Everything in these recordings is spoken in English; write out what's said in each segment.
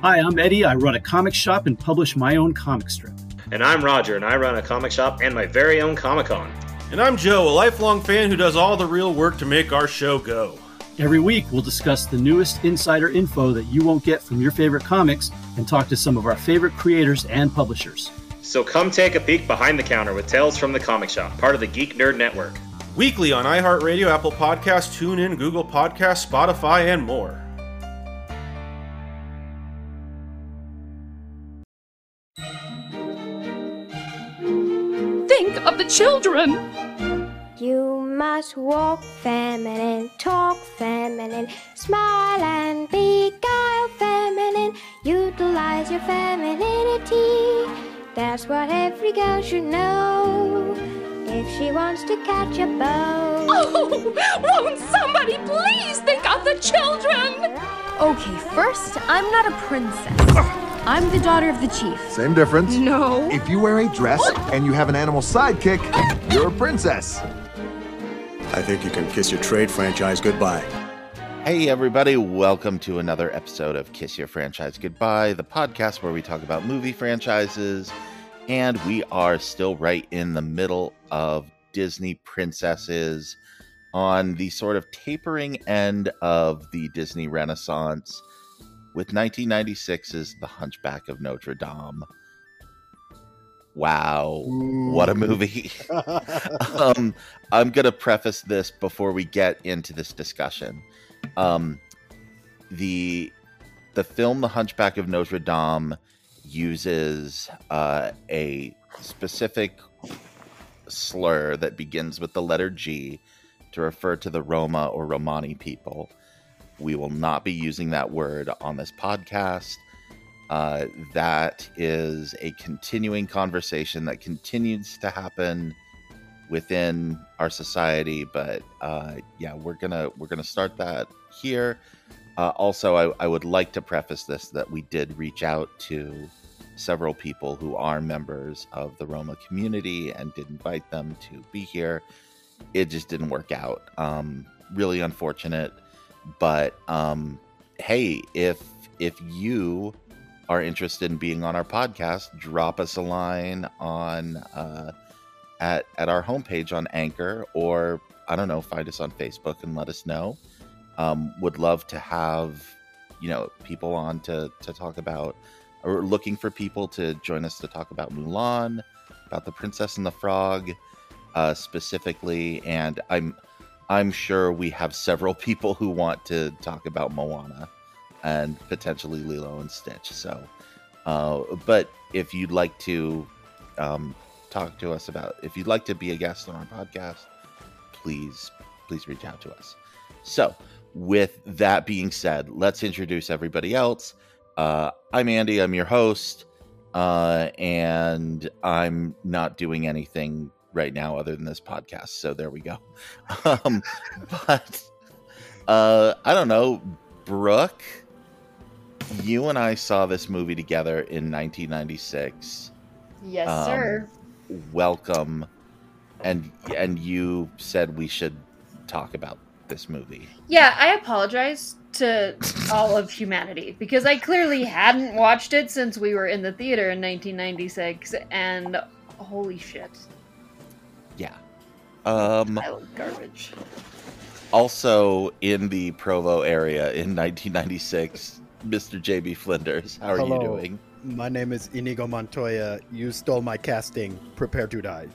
Hi, I'm Eddie. I run a comic shop and publish my own comic strip. And I'm Roger, and I run a comic shop and my very own Comic Con. And I'm Joe, a lifelong fan who does all the real work to make our show go. Every week, we'll discuss the newest insider info that you won't get from your favorite comics and talk to some of our favorite creators and publishers. So come take a peek behind the counter with Tales from the Comic Shop, part of the Geek Nerd Network. Weekly on iHeartRadio, Apple Podcasts, TuneIn, Google Podcasts, Spotify, and more. Children. You must walk feminine, talk feminine, smile and beguile feminine. Utilize your femininity. That's what every girl should know if she wants to catch a beau. Oh, won't somebody please think of the children? Okay, first, I'm not a princess. I'm the daughter of the chief. Same difference. No. If you wear a dress and you have an animal sidekick, you're a princess. I think you can kiss your trade franchise goodbye. Hey, everybody, welcome to another episode of Kiss Your Franchise Goodbye, the podcast where we talk about movie franchises. And we are still right in the middle of Disney princesses on the sort of tapering end of the Disney Renaissance with 1996's The Hunchback of Notre Dame. Wow, what a movie. um, I'm going to preface this before we get into this discussion. Um, the the film The Hunchback of Notre Dame uses uh, a specific slur that begins with the letter G to refer to the Roma or Romani people. We will not be using that word on this podcast. Uh, that is a continuing conversation that continues to happen within our society. But uh, yeah, we're gonna we're gonna start that here. Uh, also, I, I would like to preface this that we did reach out to several people who are members of the Roma community and did invite them to be here. It just didn't work out. Um, really unfortunate, but um, hey, if if you are interested in being on our podcast, drop us a line on uh, at at our homepage on Anchor, or I don't know, find us on Facebook and let us know. Um, would love to have you know people on to to talk about or looking for people to join us to talk about Mulan, about the Princess and the Frog, uh, specifically, and I'm I'm sure we have several people who want to talk about Moana and potentially Lilo and Stitch. So, uh, but if you'd like to um, talk to us about, if you'd like to be a guest on our podcast, please please reach out to us. So, with that being said, let's introduce everybody else. Uh, I'm Andy. I'm your host, uh, and I'm not doing anything right now other than this podcast. So there we go. Um, but uh, I don't know, Brooke. You and I saw this movie together in 1996. Yes, Um, sir. Welcome, and and you said we should talk about this movie. Yeah, I apologize to all of humanity because I clearly hadn't watched it since we were in the theater in 1996, and holy shit. Um, I look garbage. also in the Provo area in 1996, Mr. JB Flinders. How are Hello. you doing? My name is Inigo Montoya. You stole my casting. Prepare to die.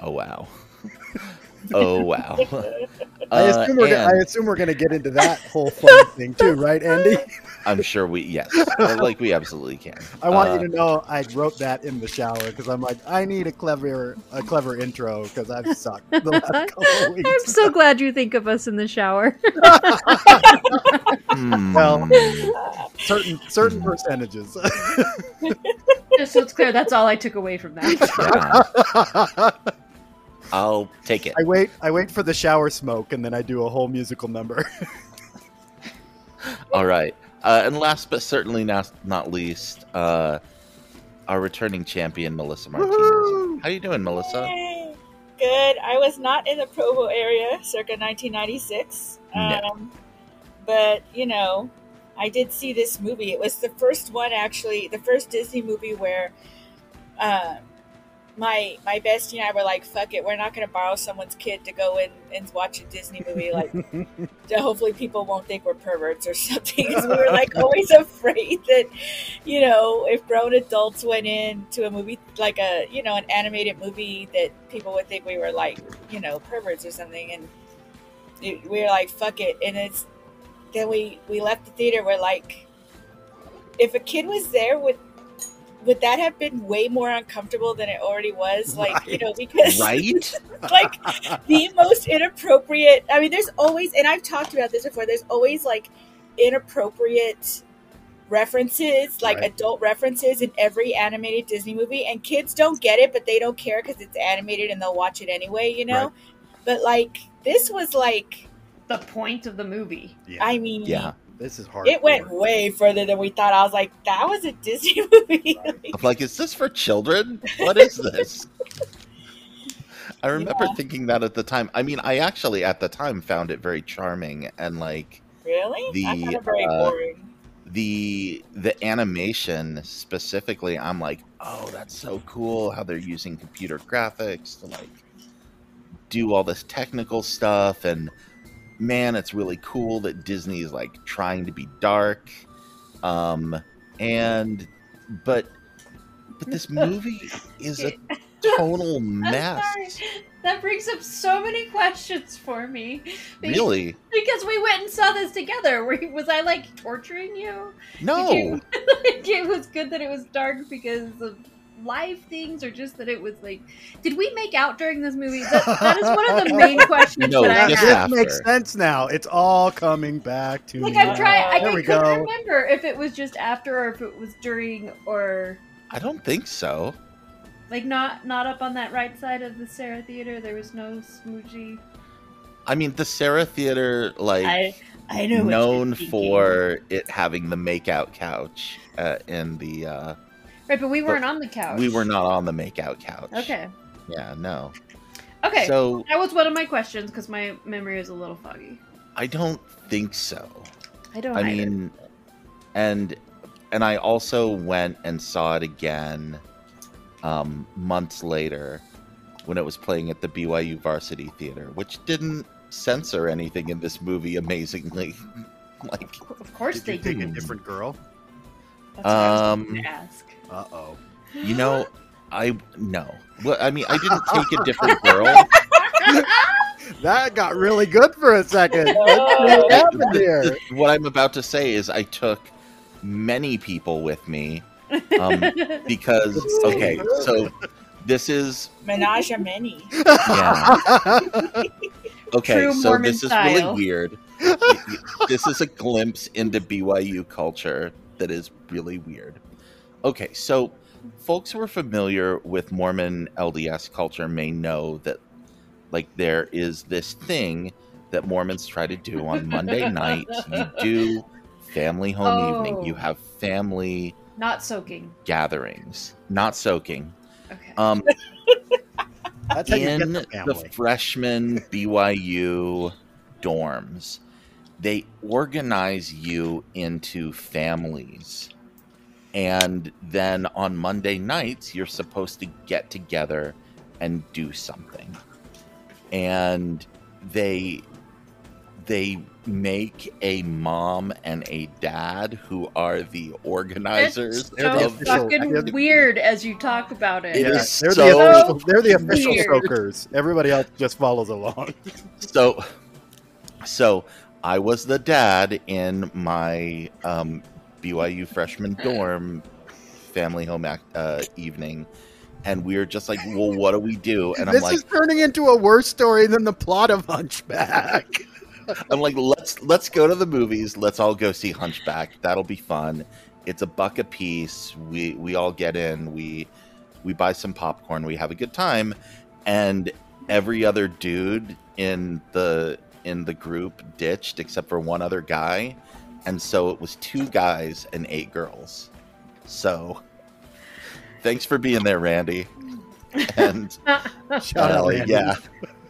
Oh wow. oh wow. I Uh, assume we're gonna, and I assume we're gonna get into that whole fun thing too, right, Andy? I'm sure we yes, uh, like we absolutely can. I want Uh, you to know I wrote that in the shower because I'm like, I need a clever a clever intro because I've sucked the last couple of I'm so glad you think of us in the shower. hmm. Well, certain certain percentages. Just so it's clear, that's all I took away from that. Yeah, I'll take it. I wait I wait for the shower smoke and then I do a whole musical number. All right. Uh, and last but certainly not not least, uh, our returning champion Melissa Martinez. Woohoo! How you doing, Melissa? Hey, Good. I was not in the Provo area circa 1996. No. Um, but, you know, I did see this movie. It was the first one, actually, the first Disney movie where uh, my my bestie and I were like, "Fuck it, we're not going to borrow someone's kid to go in and watch a Disney movie. Like, hopefully people won't think we're perverts or something." 'Cause we were like always afraid that, you know, if grown adults went in to a movie like a you know an animated movie, that people would think we were like you know perverts or something. And it, we were like, "Fuck it," and it's then we we left the theater. We're like, if a kid was there, would would that have been way more uncomfortable than it already was? Like you know, because Right? like the most inappropriate. I mean, there's always, and I've talked about this before. There's always like inappropriate references, like Right. adult references in every animated Disney movie, and kids don't get it, but they don't care because it's animated and they'll watch it anyway. You know, Right. but like this was like, The point of the movie. Yeah, I mean, Yeah. This is hard. it went way further than we thought. I was like, that was a Disney movie. I'm like, is this for children? What is this? I remember Yeah. thinking that at the time. I mean, I actually at the time found it very charming and like really? The, very uh, boring. the the animation specifically. I'm like, oh, that's so cool how they're using computer graphics to like do all this technical stuff and man, it's really cool that Disney is like trying to be dark. Um and but but this movie is a total mess. That brings up so many questions for me. Because- Really? Because we went and saw this together. Were, was I like torturing you? No. You- like, it was good that it was dark because of live things, or just that it was like. Did we make out during this movie? That, that is one of the main questions No, that I have. This makes sense now. It's all coming back to Like me. I'm trying. I, There I we couldn't go. remember if it was just after or if it was during or I don't think so. like not not up on that right side of the Sarah Theater. There was no smoochy. I mean, the Sarah Theater, like, I I know known for it having the makeout couch uh, in the. Uh, Right, but we weren't on the couch. we were not on the makeout couch. Okay. Yeah, no. Okay. So that was one of my questions because my memory is a little foggy. I don't think so. I don't. I either. mean, and and I also went and saw it again um, months later when it was playing at the BYU Varsity Theater, which didn't censor anything in this movie amazingly. like, of course Did you they take a different girl? That's what I was um, gonna ask. Uh oh. you know, I no. Well, I mean, I didn't take a different girl. That got really good for a second. What happened here? what I'm about to say is I took many people with me um, because okay, so this is Menage a many. yeah. Okay, True so Mormon this is style. really weird. this is a glimpse into BYU culture that is really weird. Okay, so folks who are familiar with Mormon LDS culture may know that like there is this thing that Mormons try to do on Monday night. You do family home Oh. evening. You have family Not soaking. gatherings, not soaking. Okay. Um, That's how you get in the the freshman BYU dorms, they organize you into families. And then on Monday nights, you're supposed to get together and do something. And they they make a mom and a dad who are the organizers It's They're the so official- fucking the- weird as you talk about it. It Yeah, they're so the official. They're the official weird. soakers. Everybody else just follows along. so so i was the dad in my um, byu freshman dorm family home act, uh, evening. And we were just like well what do we do? And i'm like this like is turning into a worse story than the plot of Hunchback. i'm like let's let's go to the movies. Let's all go see hunchback. That'll be fun. It's a buck a piece. We we all get in. We we buy some popcorn. We have a good time. And every other dude in the in the group ditched except for one other guy and so it was two guys and eight girls so thanks for being there randy and Shout out, uh, Randy. yeah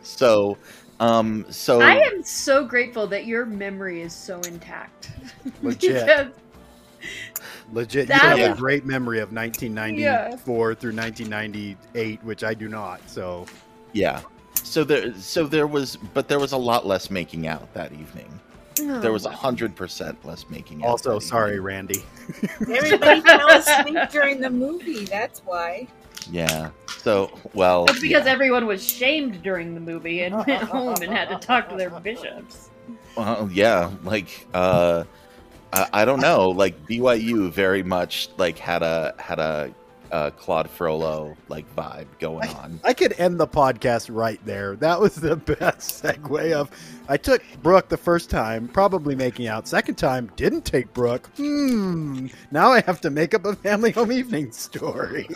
so Um, so I am so grateful that your memory is so intact. Legit. Because Legit, you That have a great memory of 1994 through 1998, which I do not. So yeah. So there, so there was, but there was a lot less making out that evening. There Oh, was a hundred percent less making out. also that sorry. Randy. Everybody fell asleep during the movie. That's why. Yeah. So well. It's because yeah. everyone was shamed during the movie and went home and had to talk to their bishops. Well, yeah, like uh, I, I don't know, like BYU very much like had a had a, uh Claude Frollo like vibe going on. I could end the podcast right there. That was the best segue of I took Brooke the first time, probably making out. Second time, didn't take Brooke. Hmm. Now I have to make up a family home evening story.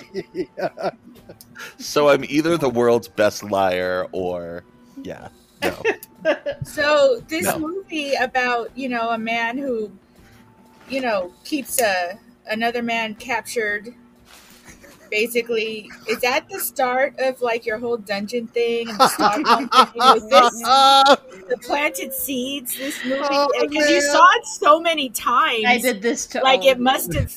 So I'm either the world's best liar or yeah, no. So this No. movie about you know a man who, you know, keeps a another man captured. Basically, is that the start of like your whole dungeon thing and the thing? This the planted seeds? This movie Oh, because you saw it so many times. I did this to like it must have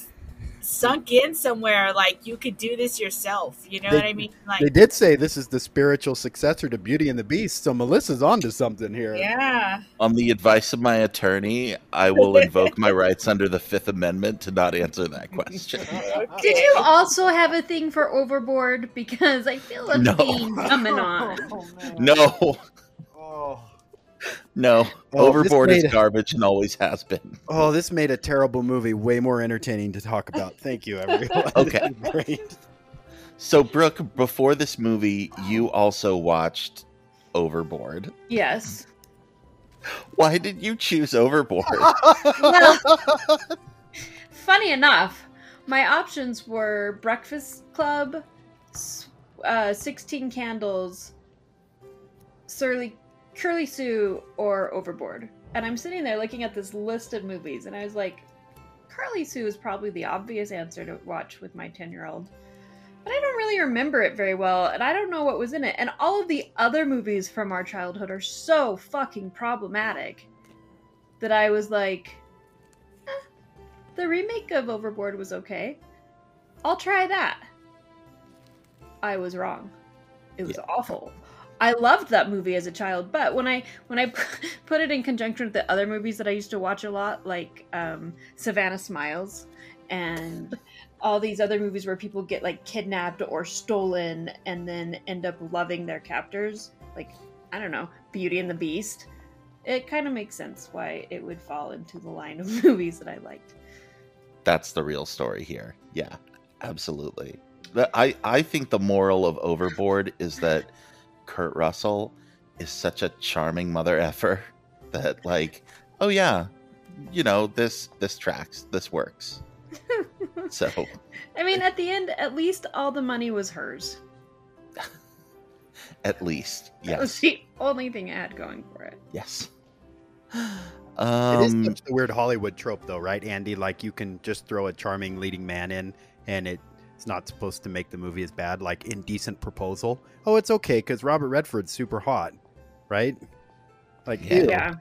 sunk in somewhere. Like you could do this yourself. You know They- what I mean? Like they did say this is the spiritual successor to Beauty and the Beast, so Melissa's onto something here. yeah. On the advice of my attorney, I will invoke my rights under the Fifth Amendment to not answer that question. Did you also have a thing for Overboard? Because I feel a No. theme coming on. No, Oh. No, Oh, Overboard is made- garbage and always has been. Oh, this made a terrible movie way more entertaining to talk about. Thank you, everyone. Okay. Great. So, Brooke, before this movie, you also watched Overboard. Yes. Why did you choose Overboard? Well, funny enough, my options were Breakfast Club, uh, 16 Candles, Surly, Curly Sue, or Overboard. And I'm sitting there looking at this list of movies, and I was like, Curly Sue is probably the obvious answer to watch with my 10 year old. But I don't really remember it very well, and I don't know what was in it. And all of the other movies from our childhood are so fucking problematic that I was like, "Eh, the remake of Overboard was okay. I'll try that. I was wrong. It was awful. I loved that movie as a child, but when I when I put it in conjunction with the other movies that I used to watch a lot, like um, Savannah Smiles and all these other movies where people get like kidnapped or stolen and then end up loving their captors, like I don't know, Beauty and the Beast. It kind of makes sense why it would fall into the line of movies that I liked. That's the real story here. Yeah, absolutely. I, I think the moral of Overboard is that Kurt Russell is such a charming mother effer that, like, oh yeah, you know this this tracks, this works. so I mean, at the end, at least all the money was hers. at least, That was the only thing I had going for it. yes. it Um, is such the weird Hollywood trope, though, right, Andy? Like you can just throw a charming leading man in, and it, it's not supposed to make the movie as bad. Like Indecent Proposal. Oh, it's okay because Robert Redford's super hot, right? Like, Yeah. Yeah.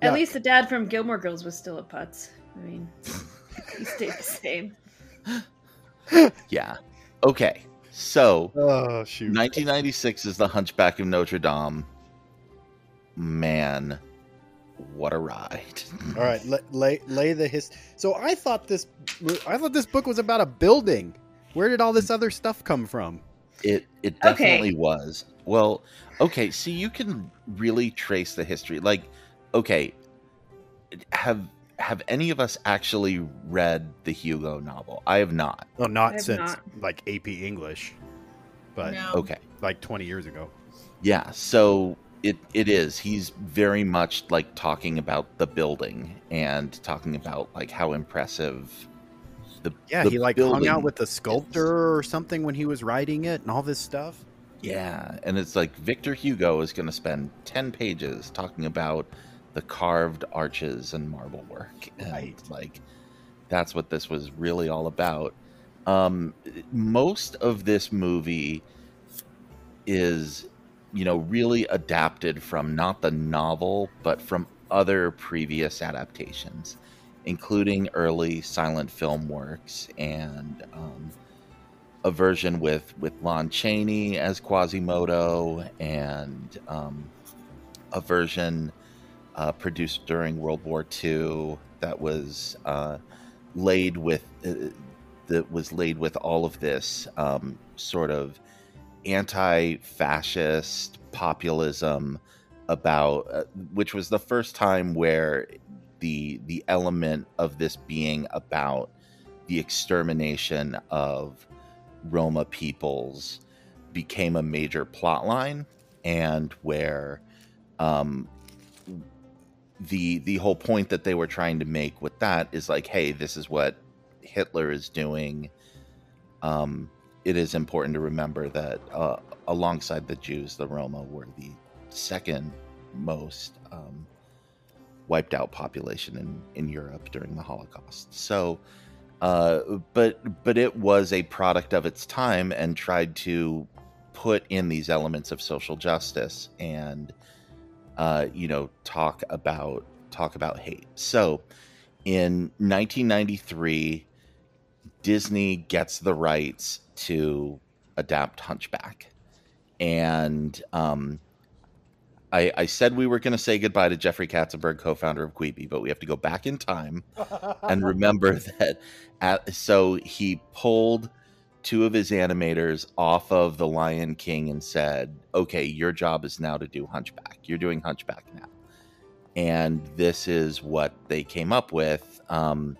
At Yuck. least the dad from Gilmore Girls was still a putz. I mean, he stayed the same. yeah. Okay, so Oh shoot. 1996 is The Hunchback of Notre Dame. Man, what a ride! All right, lay, lay lay the his. So I thought this, I thought this book was about a building. Where did all this other stuff come from? It it Okay. definitely was. Well, okay, see you can really trace the history. Like, okay, have have any of us actually read the Hugo novel? I have not. Oh, I not have since not. like AP English, but No. Okay. like 20 years ago. Yeah, so it it is. He's very much like talking about the building and talking about like how impressive the Yeah, the he like hung out with the is. sculptor or something when he was writing it and all this stuff. Yeah, and it's like Victor Hugo is going to spend 10 pages talking about the carved arches and marble work. And Right. like that's what this was really all about. Um most of this movie is you know, really adapted from not the novel, but from other previous adaptations, including early silent film works and um, a version with with Lon Chaney as Quasimodo and um, a version uh, produced during World War II that was uh, laid with uh, that was laid with all of this um, sort of anti-fascist populism about uh, which was the first time where the the element of this being about the extermination of Roma peoples became a major plot line and where um, the the whole point that they were trying to make with that is like hey this is what Hitler is doing. Um, it is important to remember that uh, alongside the Jews the Roma were the second most um, wiped out population in, in Europe during the Holocaust. So, uh, but but it was a product of its time and tried to put in these elements of social justice and uh, you know talk about talk about hate. So, in 1993, Disney gets the rights to adapt Hunchback, and um, I, I said we were going to say goodbye to Jeffrey Katzenberg, co-founder of Quibi, but we have to go back in time and remember that. At, so he pulled two of his animators off of The Lion King and said, "Okay, your job is now to do Hunchback. You're doing Hunchback now." And this is what they came up with. Um,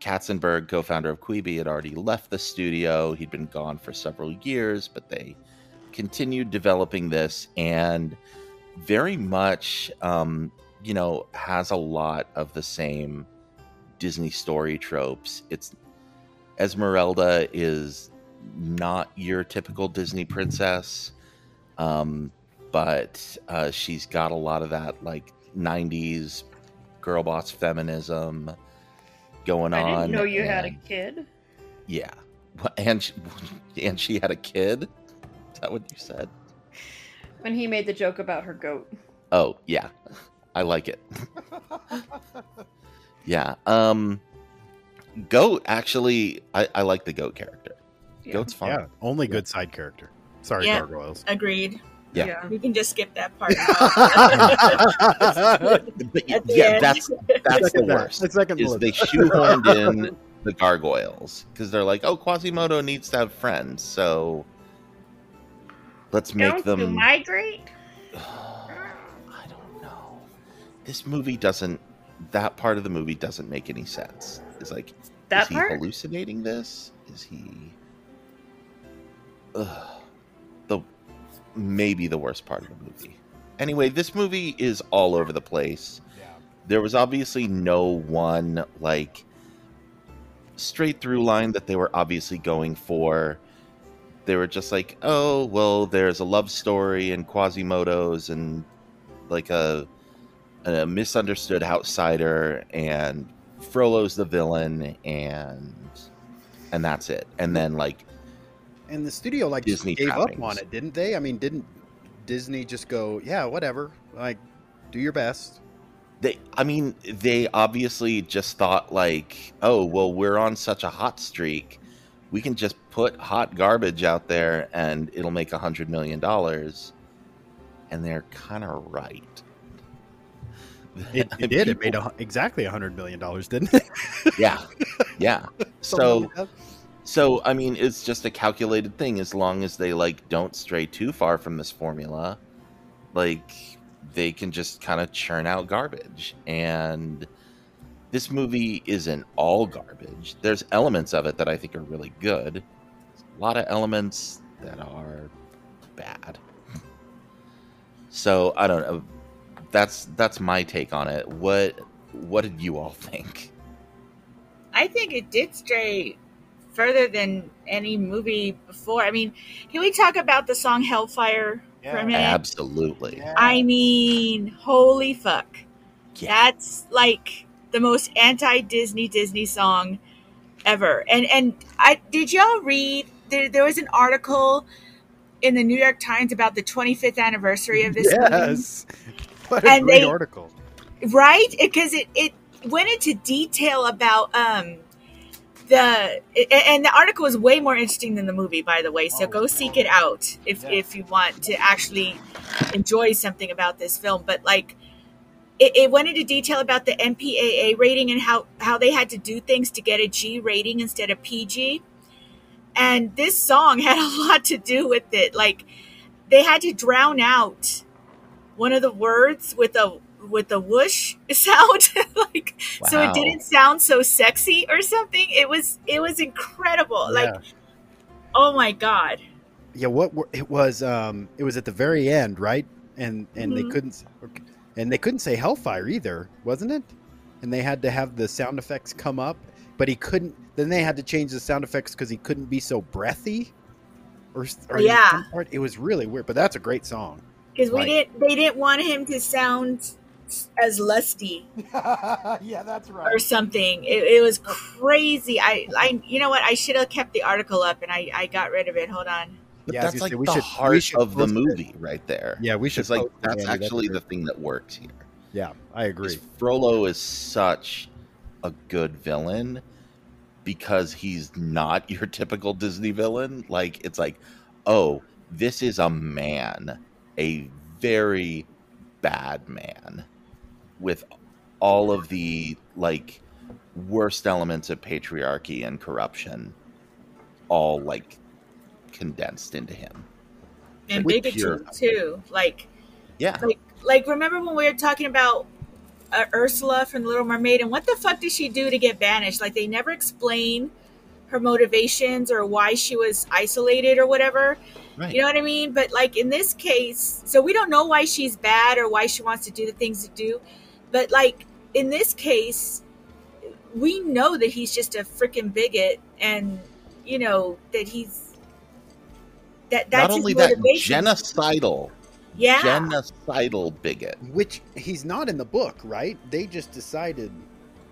Katzenberg, co-founder of Quibi, had already left the studio. He'd been gone for several years, but they continued developing this and very much, um, you know, has a lot of the same Disney story tropes. It's Esmeralda is not your typical Disney princess, um, but uh, she's got a lot of that like '90s girl boss feminism going I on. didn't know you had a kid. Yeah, and she, and she had a kid. Is that what you said? When he made the joke about her goat. Oh yeah, I like it. yeah. Um, goat actually, I, I like the goat character. Goat's fun. Yeah, only good side character. Sorry, Yeah. gargoyles. Agreed. Yeah. We can just skip that part. But At yeah, that's that's the worst. I second is they shoehorned in the gargoyles because they're like, oh, Quasimodo needs to have friends, so let's make Don't you them. migrate? I don't know. This movie doesn't. That part of the movie doesn't make any sense. It's like, That is he hallucinating this? Is he? Ugh. Maybe the worst part of the movie. Anyway, this movie is all over the place. There was obviously no one like straight through line that they were obviously going for. They were just like, oh, well, there's a love story and Quasimodo's and like a a misunderstood outsider and Frollo's the villain and and that's it. And then like And the studio like Disney just gave up on it, didn't they? I mean, didn't Disney just go, yeah, whatever, like do your best? they i mean they obviously just thought like oh well we're on such a hot streak we can just put hot garbage out there and it'll make a hundred million dollars and they're kind of right It, it did. It made a, exactly a hundred million dollars, didn't it? yeah yeah so. So i mean it's just a calculated thing as long as they like don't stray too far from this formula like they can just kind of churn out garbage. And this movie isn't all garbage. There's elements of it that i think are really good. A lot of elements that are bad. So i don't know. That's that's my take on it. What what did you all think? I think it did stray further than any movie before. I mean, can we talk about the song Hellfire for a minute? absolutely I mean, holy fuck. That's like the most anti Disney Disney song ever. And and I did y'all read there there was an article in the New York Times about the 25th anniversary of this movie? Yes. What a And great they- article. right because it, it went into detail about um the and the article is way more interesting than the movie by the way so oh, go seek it out if if you want to actually enjoy something about this film but like it, it went into detail about the mpaa rating and how how they had to do things to get a g rating instead of pg and this song had a lot to do with it like they had to drown out one of the words with a with the whoosh sound like so it didn't sound so sexy or something it was it was incredible like oh my god Yeah, what were, it was? Um, it was at the very end, right? And and they Mhm. couldn't, and they couldn't say Hellfire either, wasn't it? And they had to have the sound effects come up, but he couldn't. Then they had to change the sound effects because he couldn't be so breathy. Or, or Yeah. part- it was really weird. But that's a great song. because we Like- didn't they didn't want him to sound as lusty yeah, that's right. or something it, it was crazy i i you know what i should have kept the article up and i i got rid of it hold on But Yeah, that's like say, we the should- we heart should of the post it. movie right there. Yeah, we should like post it, that's Andy, that's actually the thing that works here. Yeah, I agree. Frollo is such a good villain because he's not your typical Disney villain. Like it's like, oh, this is a man, a very bad man with all of the like worst elements of patriarchy and corruption all like condensed into him. and Like, bigotry pure- too like Yeah. like like remember when we were talking about uh, ursula from the little mermaid and what the fuck did she do to get banished like they never explain her motivations or why she was isolated or whatever Right. you know what i mean but like in this case so we don't know why she's bad or why she wants to do the things to do but like in this case we know that he's just a freaking bigot and you know that he's that that's Not only that, genocidal. Yeah. Genocidal bigot. Which he's not in the book, right? They just decided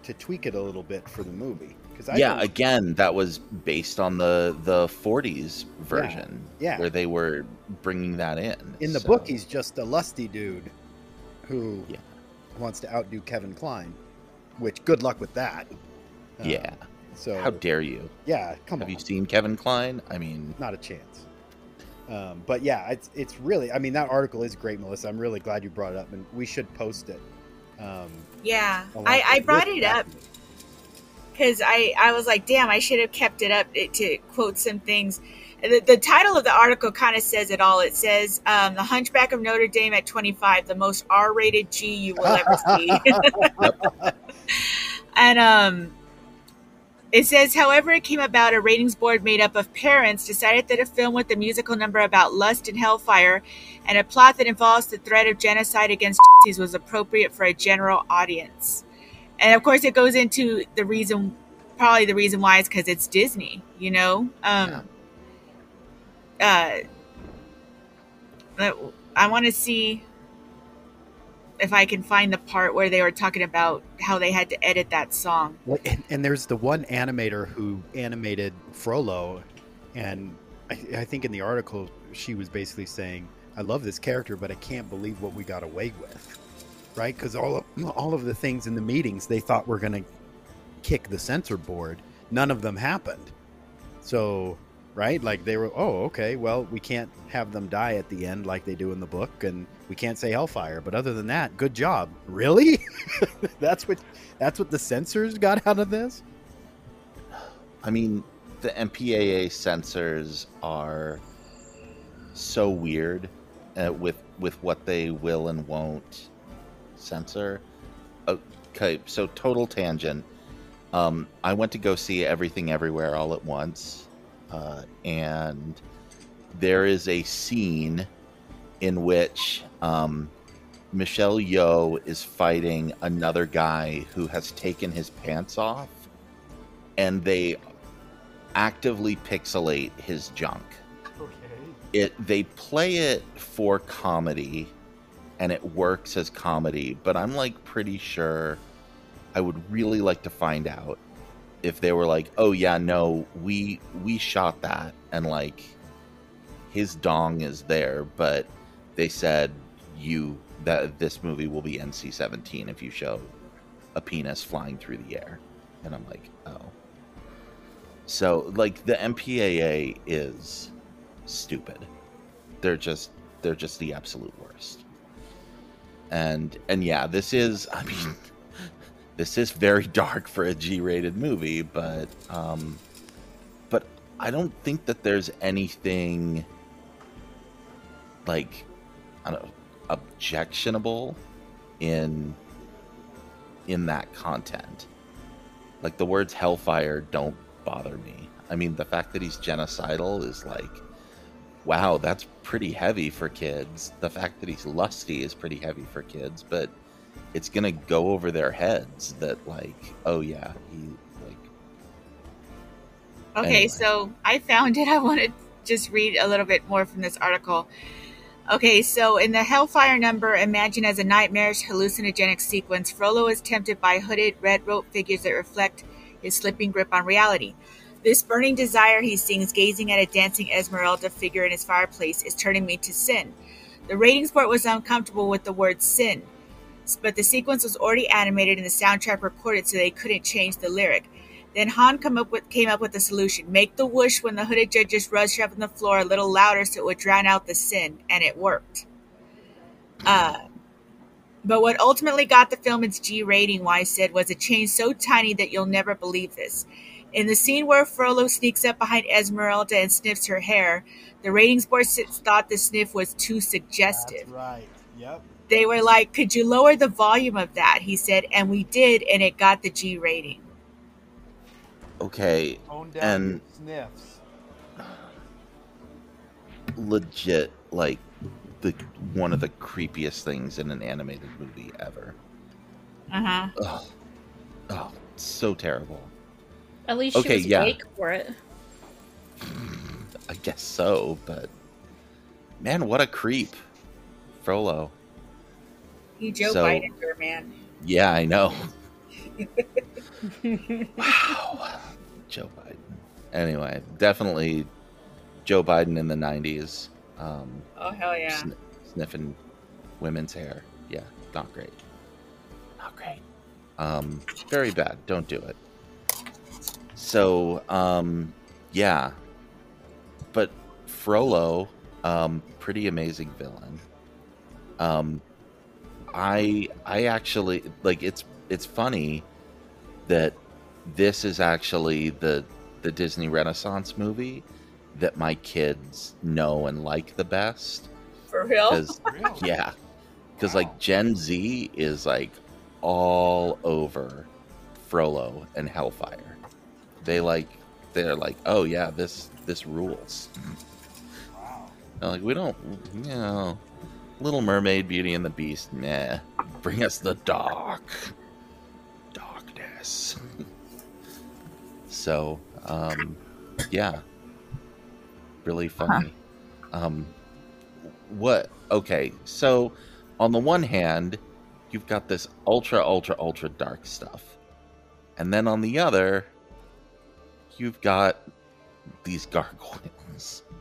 to tweak it a little bit for the movie. Because I yeah, don't- again, that was based on the the 40s version, yeah. where they were bringing that in. in the so- book he's just a lusty dude who wants to outdo Kevin Kline. Which good luck with that. Uh, yeah. So how dare you? Yeah, come Have on. Have you seen Kevin Kline? I mean, not a chance. Um, but yeah, it's it's really. I mean, that article is great, Melissa. I'm really glad you brought it up, and we should post it. Um, Yeah, I, I brought it up because I, I was like, damn, I should have kept it up to quote some things. The, the title of the article kind of says it all. It says, um, The Hunchback of Notre Dame at 25, the most R rated G you will ever see. and um, it says, however, it came about a ratings board made up of parents decided that a film with a musical number about lust and hellfire and a plot that involves the threat of genocide against Gypsies was appropriate for a general audience. And of course, it goes into the reason, probably the reason why is because it's Disney, you know? Um, uh, I want to see if I can find the part where they were talking about how they had to edit that song. Well, and, and there's the one animator who animated Frollo, and I, I think in the article she was basically saying, "I love this character, but I can't believe what we got away with." Right? Because all of all of the things in the meetings they thought were going to kick the censor board, none of them happened. So, right? Like they were, oh, okay, well, we can't have them die at the end like they do in the book, and we can't say hellfire. But other than that, good job. Really? that's what that's what the censors got out of this. I mean, the MPAA censors are so weird uh, with with what they will and won't censor. Okay, so total tangent. Um, I went to go see Everything Everywhere All at Once, uh, and there is a scene in which um, Michelle Yeoh is fighting another guy who has taken his pants off, and they actively pixelate his junk. It they play it for comedy, and it works as comedy. But I'm like pretty sure I would really like to find out if they were like, "Oh yeah, no, we we shot that," and like his dong is there, but they said you that this movie will be NC-17 if you show a penis flying through the air, and I'm like, oh. So like the MPAA is stupid. They're just they're just the absolute worst. And and yeah, this is I mean this is very dark for a G-rated movie, but um but I don't think that there's anything like I don't know, objectionable in in that content. Like the words hellfire don't bother me. I mean, the fact that he's genocidal is like wow, that's pretty heavy for kids. The fact that he's lusty is pretty heavy for kids, but it's gonna go over their heads that like, oh yeah, he like. Okay, Anyway. so I found it. I want to just read a little bit more from this article. Okay, so in the Hellfire number, imagine as a nightmarish hallucinogenic sequence, Frollo is tempted by hooded red rope figures that reflect his slipping grip on reality. This burning desire he sings, gazing at a dancing Esmeralda figure in his fireplace, is turning me to sin. The ratings board was uncomfortable with the word sin, but the sequence was already animated and the soundtrack recorded, so they couldn't change the lyric. Then Hahn come up with, came up with a solution: make the whoosh when the hooded judges rush up on the floor a little louder, so it would drown out the sin, and it worked. Uh, but what ultimately got the film its G rating, Wise said, was a change so tiny that you'll never believe this. In the scene where Frollo sneaks up behind Esmeralda and sniffs her hair, the ratings board thought the sniff was too suggestive. Right. Yep. They were like, Could you lower the volume of that? He said, and we did, and it got the G rating. Okay, and sniffs. legit like the one of the creepiest things in an animated movie ever. Uh huh. Ugh. Oh, so terrible. At least she Okay, was yeah. awake for it. I guess so, but man, what a creep, Frollo. He Joe So- Biden her, man. Yeah, I know. wow, Joe Biden. Anyway, definitely Joe Biden in the '90s. Um, Oh, hell yeah. sn- sniffing women's hair. Yeah, not great. Not great. Um, very bad. Don't do it. So, um, yeah. But Frollo, um, pretty amazing villain. Um, I I actually like it's it's funny that this is actually the the Disney Renaissance movie that my kids know and like the best. For real? 'Cause- yeah, because like Gen Z is like all over Frollo and Hellfire. They like they're like, oh yeah, this this rules. They're like we don't, you know, Little Mermaid, Beauty and the Beast, nah. Bring us the dark, darkness. so, um, yeah, really funny. Um, what? Okay, so on the one hand, you've got this ultra, ultra, ultra dark stuff, and then on the other, you've got these gargoyles.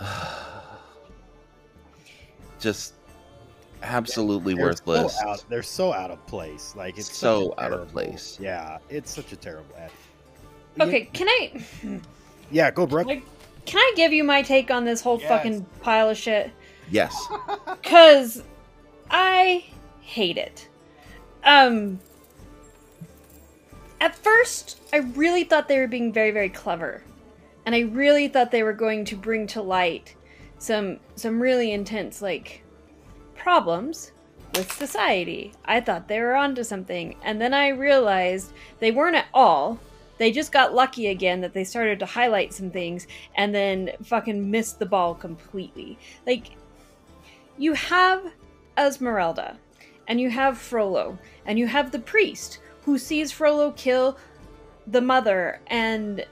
Just absolutely They're worthless. So out, they're so out of place. Like it's So such a out of place. Yeah, it's such a terrible ad. Okay, can I Yeah, go, Brooke. can I give you my take on this whole fucking pile of shit? Yes. Cause I hate it. Um at first I really thought they were being very, very clever. And I really thought they were going to bring to light some some really intense like problems with society. I thought they were onto something. And then I realized they weren't at all. They just got lucky again that they started to highlight some things and then fucking missed the ball completely. Like you have Esmeralda, and you have Frollo, and you have the priest who sees Frollo kill the mother, and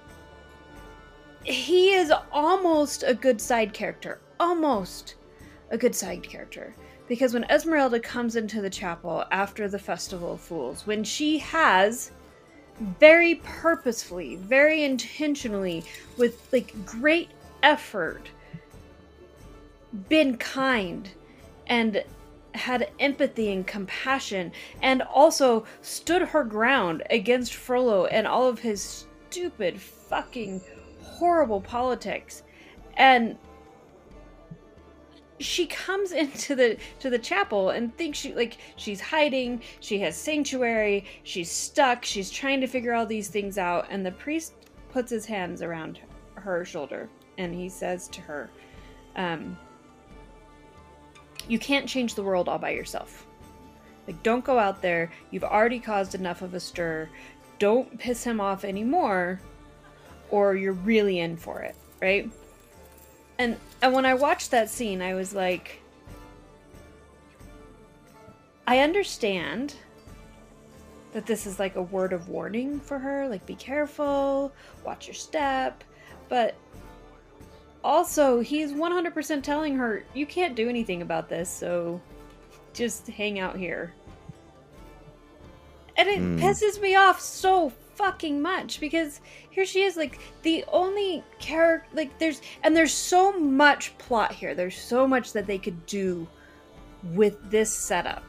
he is almost a good side character. Almost a good side character. Because when Esmeralda comes into the chapel after the Festival of Fools, when she has very purposefully, very intentionally, with like great effort been kind and had empathy and compassion and also stood her ground against Frollo and all of his stupid fucking horrible politics and she comes into the to the chapel and thinks she like she's hiding she has sanctuary she's stuck she's trying to figure all these things out and the priest puts his hands around her shoulder and he says to her um you can't change the world all by yourself. Like don't go out there. You've already caused enough of a stir. Don't piss him off anymore or you're really in for it. Right and and when I watched that scene, I was like, I understand that this is like a word of warning for her, like be careful, watch your step, but also he's 100% telling her you can't do anything about this, so just hang out here. And it Mm. pisses me off so fucking much because here she is like the only character like there's and there's so much plot here there's so much that they could do with this setup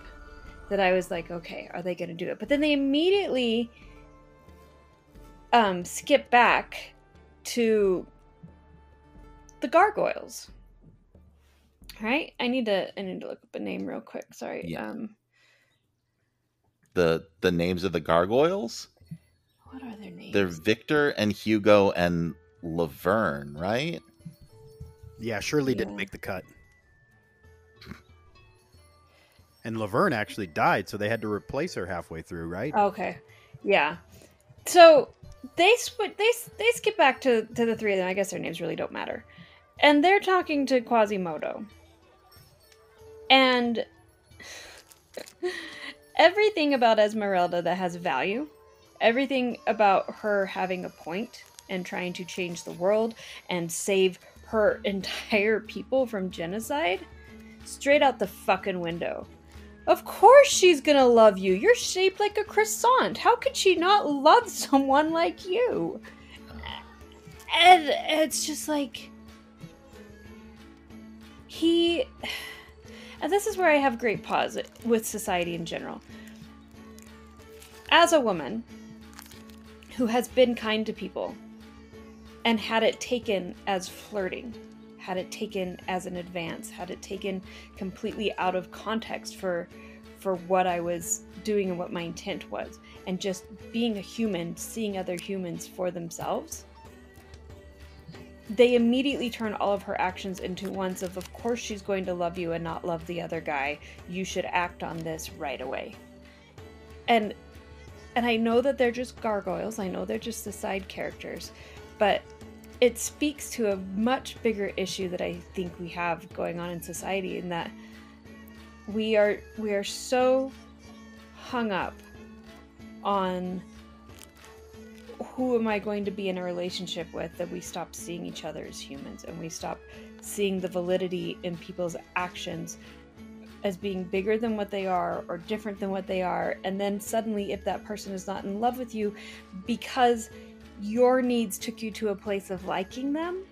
that i was like okay are they gonna do it but then they immediately um skip back to the gargoyles all right i need to i need to look up a name real quick sorry Yeah. um The the names of the gargoyles? What are their names They're Victor and Hugo and Laverne, right? Yeah, Shirley didn't make the cut. And Laverne actually died, so they had to replace her halfway through, right? Okay. Yeah. So they sw- they they skip back to to the three of them. I guess their names really don't matter. And they're talking to Quasimodo. And everything about Esmeralda that has value, everything about her having a point and trying to change the world and save her entire people from genocide, straight out the fucking window. Of course she's gonna love you. You're shaped like a croissant. How could she not love someone like you? And it's just like he and this is where I have great pause with society in general. As a woman who has been kind to people and had it taken as flirting, had it taken as an advance, had it taken completely out of context for for what I was doing and what my intent was, and just being a human, seeing other humans for themselves. They immediately turn all of her actions into ones of, of course, she's going to love you and not love the other guy. You should act on this right away. And and I know that they're just gargoyles. I know they're just the side characters, but it speaks to a much bigger issue that I think we have going on in society in that we are we are so hung up on who am I going to be in a relationship with that we stop seeing each other as humans and we stop seeing the validity in people's actions as being bigger than what they are or different than what they are and then suddenly if that person is not in love with you because your needs took you to a place of liking them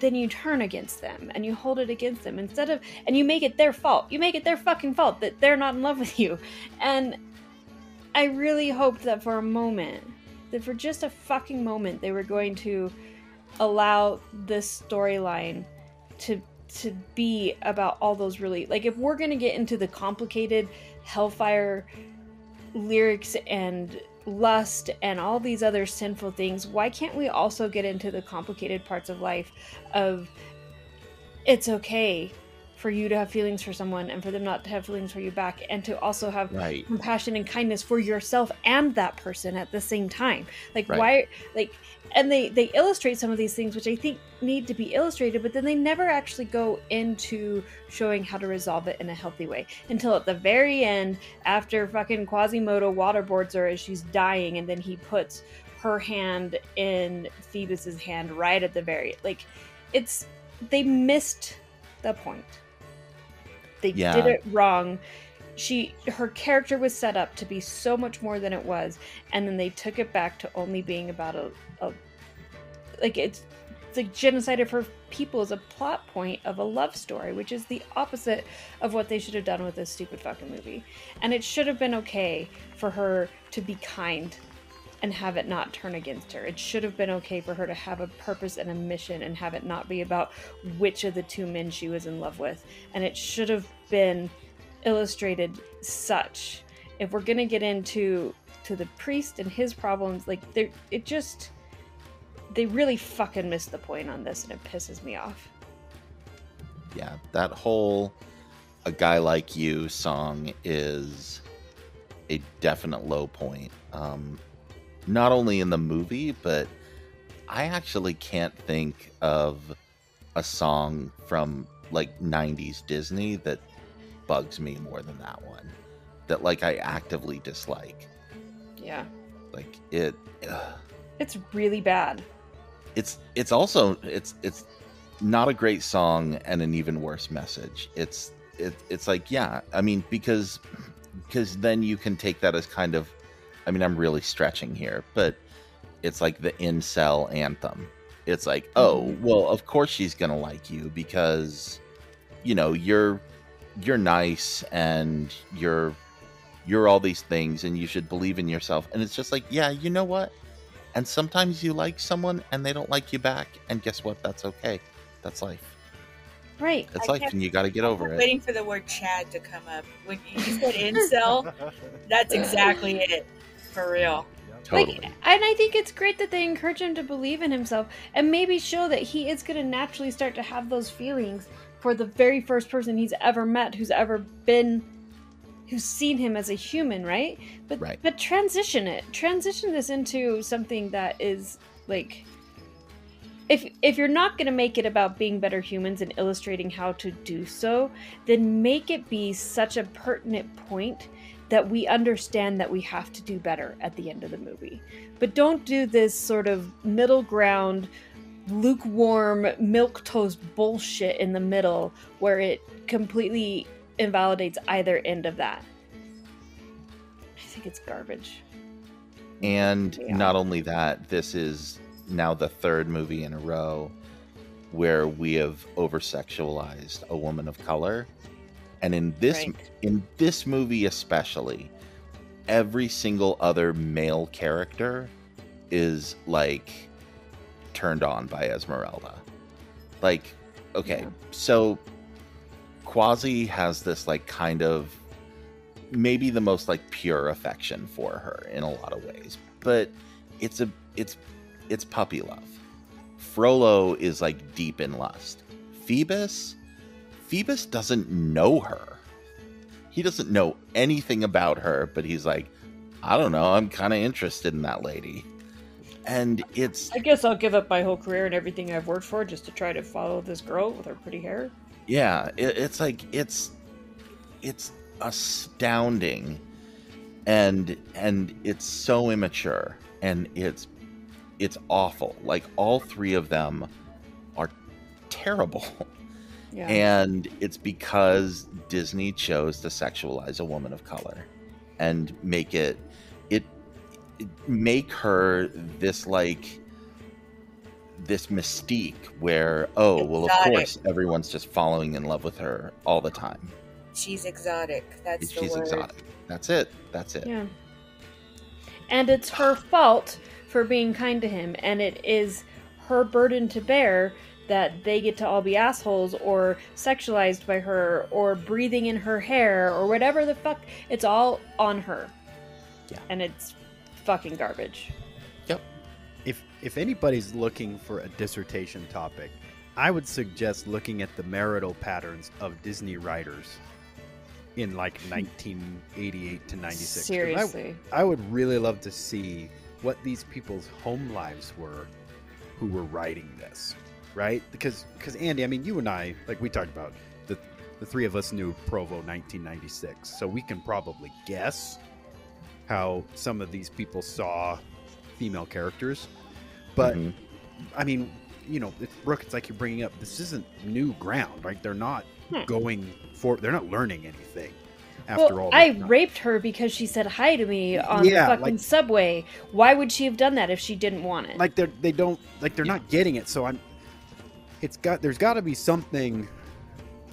then you turn against them and you hold it against them instead of and you make it their fault. You make it their fucking fault that they're not in love with you. And i really hoped that for a moment that for just a fucking moment they were going to allow this storyline to to be about all those really like if we're gonna get into the complicated hellfire lyrics and lust and all these other sinful things why can't we also get into the complicated parts of life of it's okay for you to have feelings for someone and for them not to have feelings for you back and to also have Right. compassion and kindness for yourself and that person at the same time like Right. why like and they they illustrate some of these things which i think need to be illustrated but then they never actually go into showing how to resolve it in a healthy way until at the very end after fucking quasimodo waterboards her as she's dying and then he puts her hand in phoebus's hand right at the very like it's they missed the point they Yeah. did it wrong she her character was set up to be so much more than it was and then they took it back to only being about a, a like it's the genocide of her people as a plot point of a love story, which is the opposite of what they should have done with this stupid fucking movie. And it should have been okay for her to be kind and have it not turn against her. It should have been okay for her to have a purpose and a mission and have it not be about which of the two men she was in love with. And it should have been illustrated such. If we're gonna get into to the priest and his problems, like they it just they really fucking missed the point on this and it pisses me off. Yeah, that whole a guy like you song is a definite low point. Um, not only in the movie, but I actually can't think of a song from like 90s Disney that bugs me more than that one. That like I actively dislike. Yeah. Like it ugh. It's really bad. it's it's also it's it's not a great song and an even worse message. It's it, it's like yeah, I mean because because then you can take that as kind of I mean I'm really stretching here, but it's like the incel anthem. It's like, oh, mm-hmm. well, of course she's going to like you because you know, you're you're nice and you're you're all these things and you should believe in yourself. And it's just like, yeah, you know what? And sometimes you like someone and they don't like you back. And guess what? That's okay. That's life. Right. It's I life and you got to get over I'm it. waiting for the word Chad to come up. When you said incel, that's exactly it. For real. Totally. Like, and I think it's great that they encourage him to believe in himself and maybe show that he is going to naturally start to have those feelings for the very first person he's ever met who's ever been who's seen him as a human, right? But Right. but transition it. Transition this into something that is like if if you're not going to make it about being better humans and illustrating how to do so, then make it be such a pertinent point that we understand that we have to do better at the end of the movie. But don't do this sort of middle ground lukewarm milk toast bullshit in the middle where it completely invalidates either end of that. I think it's garbage. And Yeah. not only that, this is now the third movie in a row where we have over sexualized a woman of color. And in this Right. in this movie especially, every single other male character is like turned on by Esmeralda. Like, okay, Yeah. so Quasi has this like kind of maybe the most like pure affection for her in a lot of ways but it's a it's it's puppy love frollo is like deep in lust phoebus phoebus doesn't know her. He doesn't know anything about her but he's like i don't know i'm kind of interested in that lady. And it's I guess I'll give up my whole career and everything I've worked for just to try to follow this girl with her pretty hair. yeah it, it's like it's it's astounding. And and it's so immature and it's it's awful. Like all three of them are terrible Yeah. and it's because disney chose to sexualize a woman of color and make it it, it make her this like this mystique where oh well of course everyone's just falling in love with her all the time She's exotic. That's the she's word. exotic that's it that's it Yeah. And it's her fault for being kind to him, and it is her burden to bear that they get to all be assholes or sexualized by her or breathing in her hair or whatever the fuck. It's all on her. Yeah. And it's fucking garbage. Yep. If if anybody's looking for a dissertation topic, I would suggest looking at the marital patterns of Disney writers in like hmm. 1988 to 96. 'Cause I- Seriously. I, would really love to see what these people's home lives were who were writing this, right? Because because Andy, I mean, you and I, like we talked about, the the three of us knew Provo 1996, so we can probably guess how some of these people saw female characters. But Mhm. I mean, you know, it's, Brooke, it's like you're bringing up this isn't new ground, right? They're not Hmm. going for, they're not learning anything after well, all. I this time. raped her because she said hi to me on Yeah, the fucking like- subway. Why would she have done that if she didn't want it? like they're they don't like they're not getting it. So I'm it's got there's got to be something.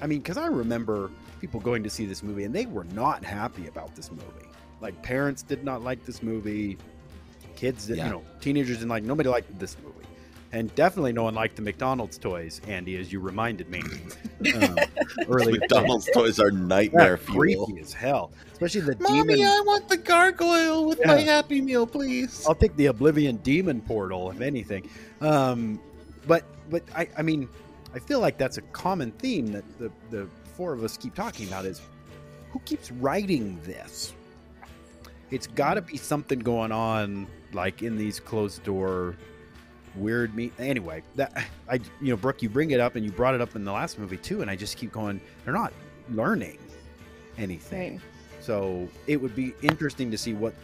I mean, because I remember people going to see this movie and they were not happy about this movie. Like parents did not like this movie. Kids, did, Yeah. you know, teenagers didn't like. Nobody liked this movie, and definitely no one liked the McDonald's toys. Andy, as you reminded me um, earlier. McDonald's toys are nightmare Yeah, fuel. creepy as hell, especially the Mommy, demon. I want the gargoyle with Yeah. my Happy Meal, please. I'll take the Oblivion Demon Portal, if anything. Um, but but I, I mean, I feel like that's a common theme that the the four of us keep talking about is who keeps writing this. It's got to be something going on, like in these closed door weird meet. Anyway, that I you know Brooke, you bring it up and you brought it up in the last movie too, and I just keep going. They're not learning anything. Right. So it would be interesting to see what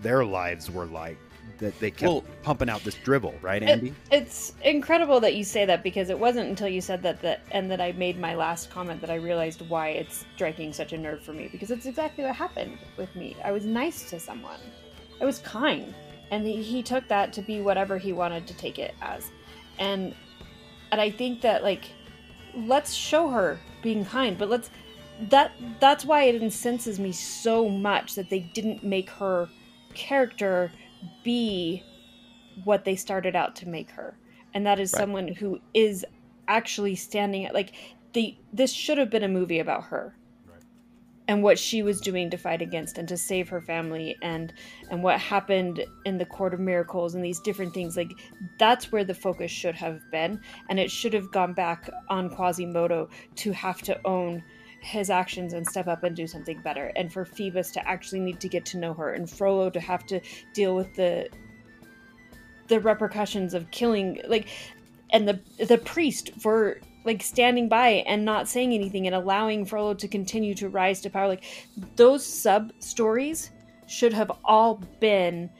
their lives were like that they kept Well- pumping out this dribble, right, It- Andy? it's incredible that you say that because it wasn't until you said that that and that I made my last comment that I realized why it's striking such a nerve for me because it's exactly what happened with me. I was nice to someone. I was kind, and he, he took that to be whatever he wanted to take it as, and and I think that like let's show her being kind, but let's that that's why it incenses me so much that they didn't make her character be what they started out to make her. And that is Right. someone who is actually standing at like the this should have been a movie about her. And what she was doing to fight against and to save her family and and what happened in the court of miracles and these different things like that's where the focus should have been. And it should have gone back on quasimodo to have to own his actions and step up and do something better and for phoebus to actually need to get to know her and frollo to have to deal with the the repercussions of killing like and the the priest for like standing by and not saying anything and allowing Frollo to continue to rise to power. Like those sub stories should have all been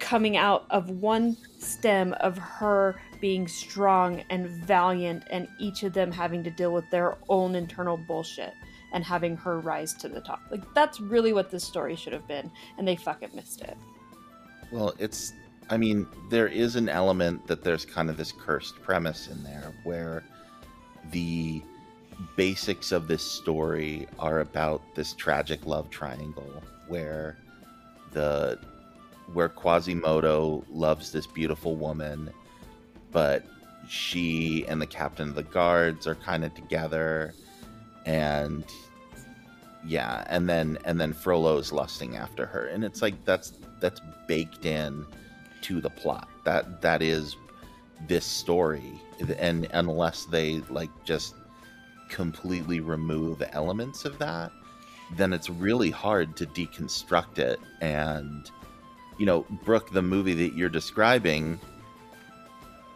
coming out of one stem of her being strong and valiant and each of them having to deal with their own internal bullshit and having her rise to the top. Like that's really what this story should have been and they fucking missed it. Well, it's. I mean, there is an element that there's kind of this cursed premise in there where the basics of this story are about this tragic love triangle where the where Quasimodo loves this beautiful woman, but she and the captain of the guards are kind of together, and yeah, and then and then Frollo's lusting after her, and it's like that's that's baked in to the plot. That that is this story, and unless they like just completely remove elements of that, then it's really hard to deconstruct it. And you know, Brooke, the movie that you're describing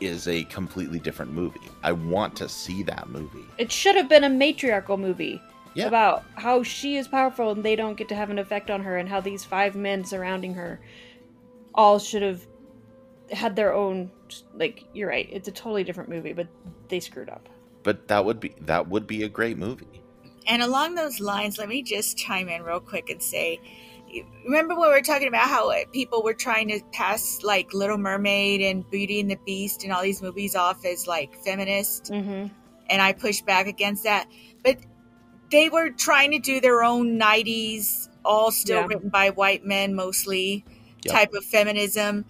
is a completely different movie. I want to see that movie. It should have been a matriarchal movie Yeah. about how she is powerful and they don't get to have an effect on her, and how these five men surrounding her all should have had their own. Like you're right, it's a totally different movie, but they screwed up. But that would be that would be a great movie. And along those lines, let me just chime in real quick and say, remember when we were talking about how uh, people were trying to pass like Little Mermaid and Beauty and the Beast and all these movies off as like feminist, Mm-hmm. and I pushed back against that. But they were trying to do their own '90s, all still Yeah. written by white men mostly, Yep. type of feminism.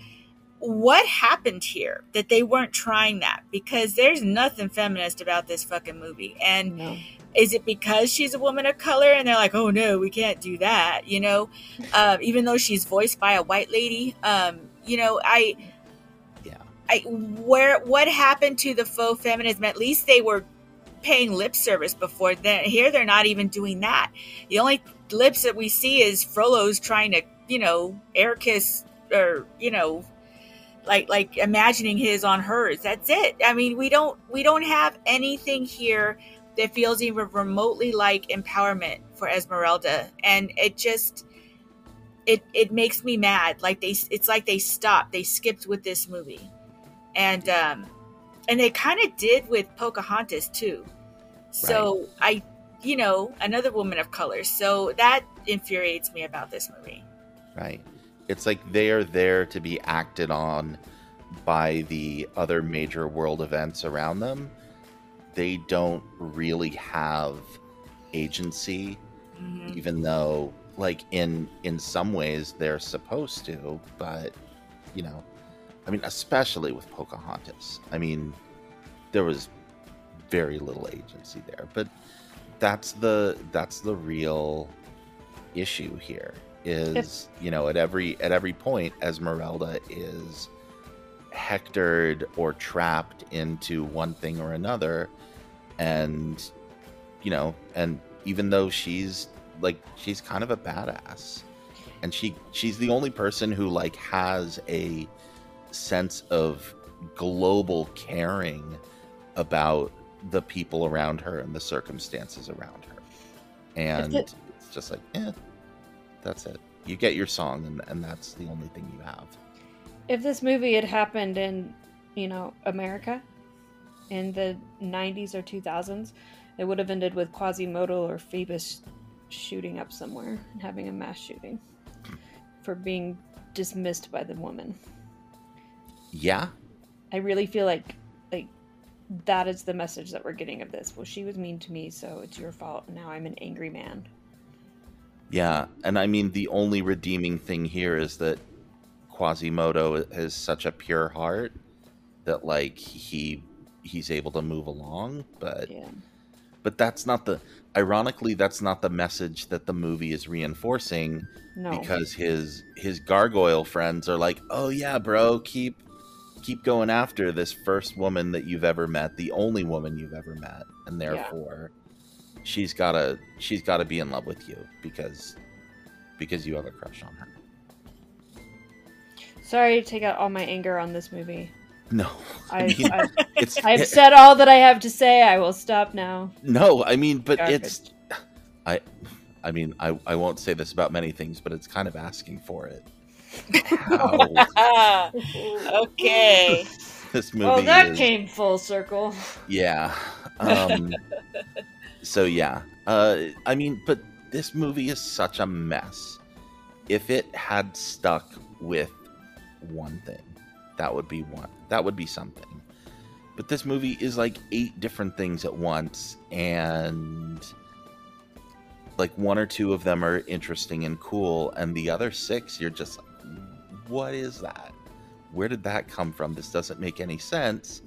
What happened here that they weren't trying that? Because there's nothing feminist about this fucking movie, and No. Is it because she's a woman of color? And they're like oh no we can't do that you know? Um, even though she's voiced by a white lady um, you know i Yeah. i where what happened to the faux feminism? At least they were paying lip service before then. Here they're not even doing that. The only lips that we see is frollo's trying to you know air kiss or you know like like imagining his on hers. That's it. I mean we don't we don't have anything here that feels even remotely like empowerment for Esmeralda, and it just it it makes me mad. Like they, it's like they stopped, they skipped with this movie, and um, and they kind of did with Pocahontas too. So I, you know, another woman of color. So that infuriates me about this movie. right? It's like they are there to be acted on by the other major world events around them, they don't really have agency mm-hmm. even though like in in some ways they're supposed to but you know i mean especially with pocahontas. I mean there was very little agency there but that's the that's the real issue here is you know at every at every point esmeralda is hectored or trapped into one thing or another. And you know and even though she's like she's kind of a badass. And she she's the only person who like has a sense of global caring about the people around her and the circumstances around her. And it- it's just like eh that's it. You get your song and, and that's the only thing you have If this movie had happened in, you know, America in the 90s or 2000s, it would have ended with Quasimodo or Phoebus shooting up somewhere and having a mass shooting for being dismissed by the woman. yeah I really feel like like that is the message that we're getting of this. Well, she was mean to me, so it's your fault. Now I'm an angry man. Yeah, and I mean the only redeeming thing here is that Quasimodo has such a pure heart that like he he's able to move along, but Yeah. but that's not the ironically that's not the message that the movie is reinforcing No. because his his gargoyle friends are like, "Oh yeah, bro, keep keep going after this first woman that you've ever met, the only woman you've ever met, and Yeah. therefore she's got to she's got to be in love with you because because you have a crush on her." Sorry to take out all my anger on this movie. No. I I, mean, I, it's I've said all that I have to say. I will stop now. No, I mean, but Garbage. it's I I mean, I I won't say this about many things, but it's kind of asking for it. How okay. this movie Well, that is- came full circle. Yeah. Um, so yeah. Uh, I mean, but this movie is such a mess. If it had stuck with one thing, that would be one. That would be something. But this movie is like eight different things at once, and like one or two of them are interesting and cool, and the other six, you're just what is that? Where did that come from? This doesn't make any sense.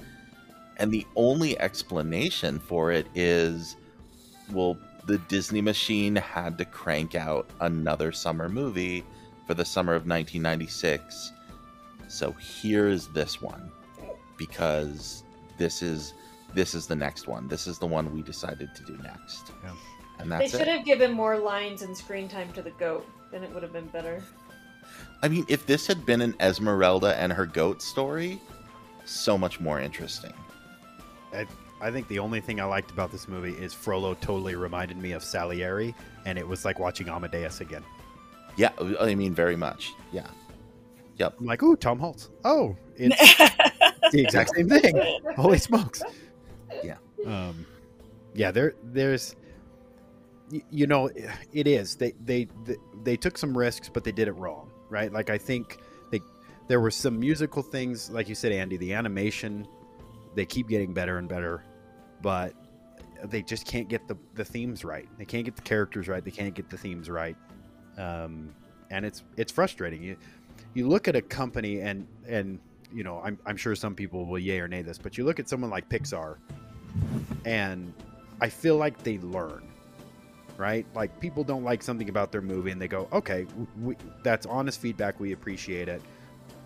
And the only explanation for it is well, the Disney machine had to crank out another summer movie for the summer of 1996. So here's this one because this is this is the next one. This is the one we decided to do next. Yeah. And that's They should it. have given more lines and screen time to the goat. Then it would have been better. I mean, if this had been an Esmeralda and her goat story, so much more interesting. I, I think the only thing I liked about this movie is Frollo totally reminded me of Salieri, and it was like watching Amadeus again. Yeah, I mean, very much. Yeah. Yep. I'm like, ooh, Tom Hulce. Oh, it's the exact same thing. Holy smokes. Yeah. Um, yeah, there, there's, y- you know, it is. They, they, they, they took some risks, but they did it wrong, right? Like I think they, there were some musical things, like you said, Andy. The animation, they keep getting better and better, but they just can't get the the themes right. They can't get the characters right. They can't get the themes right, um, and it's it's frustrating. You you look at a company and and you know I'm I'm sure some people will yay or nay this, but you look at someone like Pixar, and I feel like they learn, right? Like people don't like something about their movie and they go, okay, we, that's honest feedback. We appreciate it.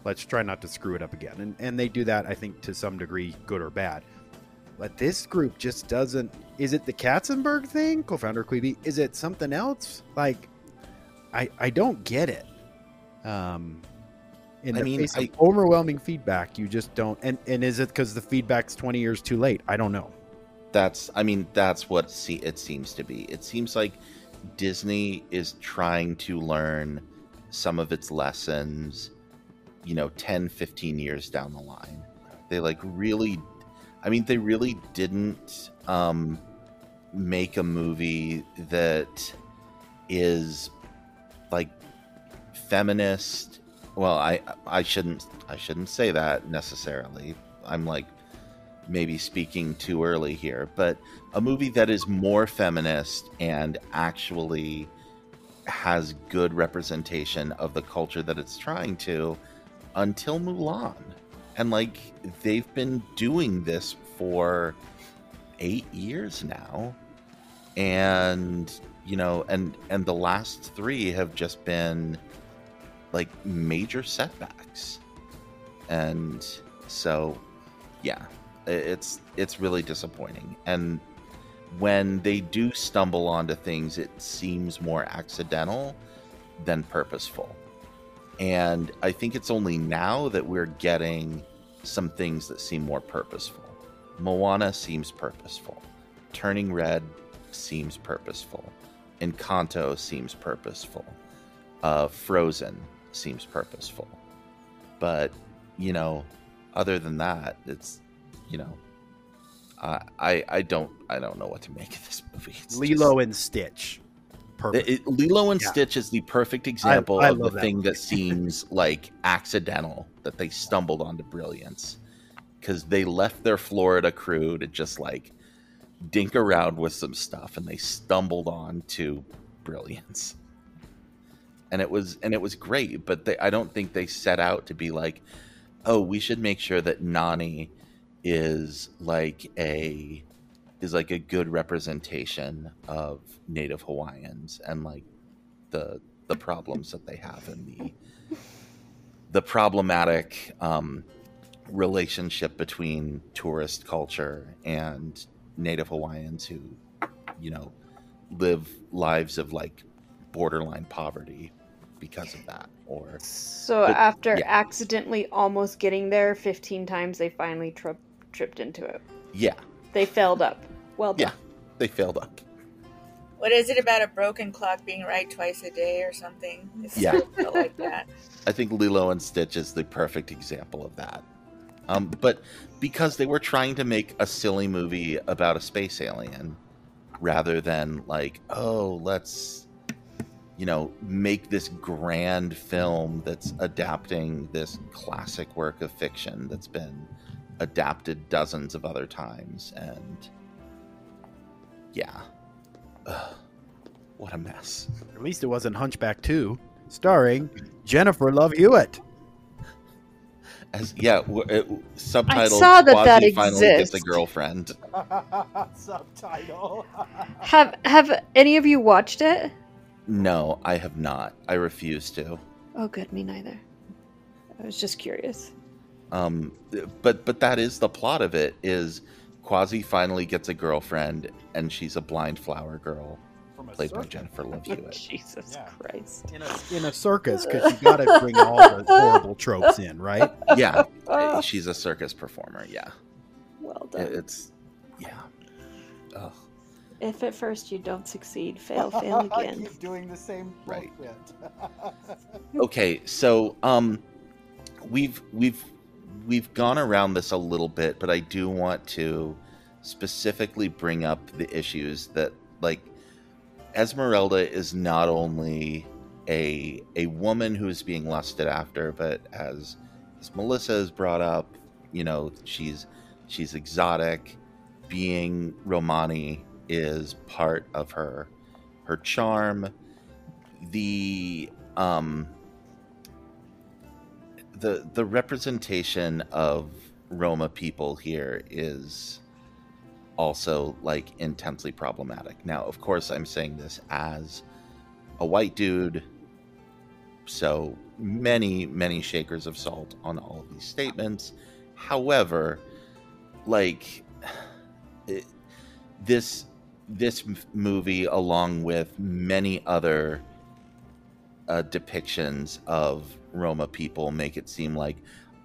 Let's try not to screw it up again. And and they do that, I think, to some degree, good or bad. But this group just doesn't. Is it the Katzenberg thing, co-founder Quibi? Is it something else? Like, I I don't get it. Um, in I the mean, face I- of overwhelming feedback, you just don't. And and is it because the feedback's twenty years too late? I don't know. That's I mean that's what see it seems to be. It seems like Disney is trying to learn some of its lessons, you know, 10, 15 years down the line. They like really I mean they really didn't um make a movie that is like feminist well i i shouldn't i shouldn't say that necessarily i'm like maybe speaking too early here, but a movie that is more feminist and actually has good representation of the culture that it's trying to until Mulan. And like they've been doing this for 8 years now. And you know, and and the last 3 have just been like major setbacks. And so yeah, it's it's really disappointing. And when they do stumble onto things, it seems more accidental than purposeful. And I think it's only now that we're getting some things that seem more purposeful. Moana seems purposeful. Turning Red seems purposeful. Encanto seems purposeful. Uh, Frozen seems purposeful. But, you know, other than that, it's, you know, I I I don't I don't know what to make of this movie. It's Lilo just, and Stitch. Perfect. It, Lilo and yeah. Stitch is the perfect example I, I of the that thing movie. that seems like accidental that they stumbled onto brilliance because they left their Florida crew to just like dink around with some stuff and they stumbled on to brilliance and it was and it was great but they, i don't think they set out to be like oh we should make sure that nani is like a is like a good representation of native hawaiians and like the the problems that they have in the the problematic um, relationship between tourist culture and native hawaiians who you know live lives of like borderline poverty because of that or so but, after yeah. accidentally almost getting there 15 times they finally tripped tripped into it. Yeah. They failed up. Well done. Yeah, they failed up. What is it about a broken clock being right twice a day or something? It's yeah, like that. I think Lilo and Stitch is the perfect example of that. Um, but because they were trying to make a silly movie about a space alien, rather than like, oh, let's, you know, make this grand film that's adapting this classic work of fiction that's been adapted dozens of other times, and yeah, Ugh, what a mess. At least it wasn't Hunchback Two, starring Jennifer Love Hewitt. As yeah, it, subtitle. I saw that that finally exists. gets a girlfriend. Subtitle. have Have any of you watched it? No, I have not. I refuse to. Oh, good. Me neither. I was just curious. Um, but but that is the plot of it. Is Quasi finally gets a girlfriend, and she's a blind flower girl, played circus. by Jennifer Love Hewitt. Jesus yeah. Christ! In a, in a circus, because you got to bring all the horrible tropes in, right? Yeah, she's a circus performer. Yeah. Well done. It's yeah. Ugh. If at first you don't succeed, fail, fail again. keep doing the same right. okay, so um, we've we've we've gone around this a little bit, but I do want to specifically bring up the issues that like Esmeralda is not only a a woman who is being lusted after, but as as Melissa has brought up, you know, she's she's exotic. Being Romani is part of her her charm. The um the the representation of Roma people here is also like intensely problematic. Now, of course, I'm saying this as a white dude, so many many shakers of salt on all of these statements. However, like it, this this movie, along with many other uh, depictions of Roma people make it seem like,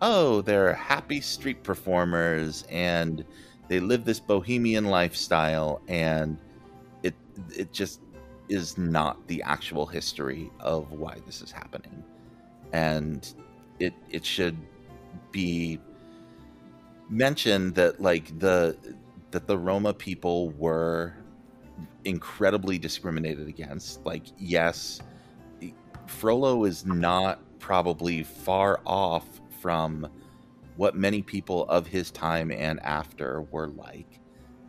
oh, they're happy street performers and they live this bohemian lifestyle, and it it just is not the actual history of why this is happening, and it it should be mentioned that like the that the Roma people were incredibly discriminated against. Like, yes, Frollo is not probably far off from what many people of his time and after were like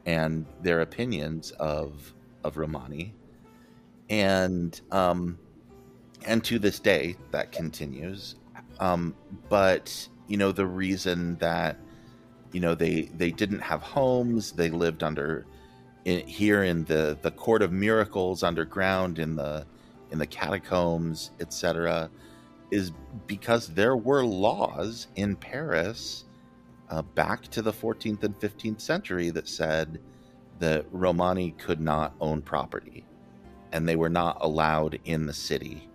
and their opinions of of Romani. And um and to this day that continues. Um but you know the reason that you know they they didn't have homes, they lived under in, here in the the court of miracles underground in the in the catacombs, etc is because there were laws in Paris uh, back to the 14th and 15th century that said that Romani could not own property and they were not allowed in the city.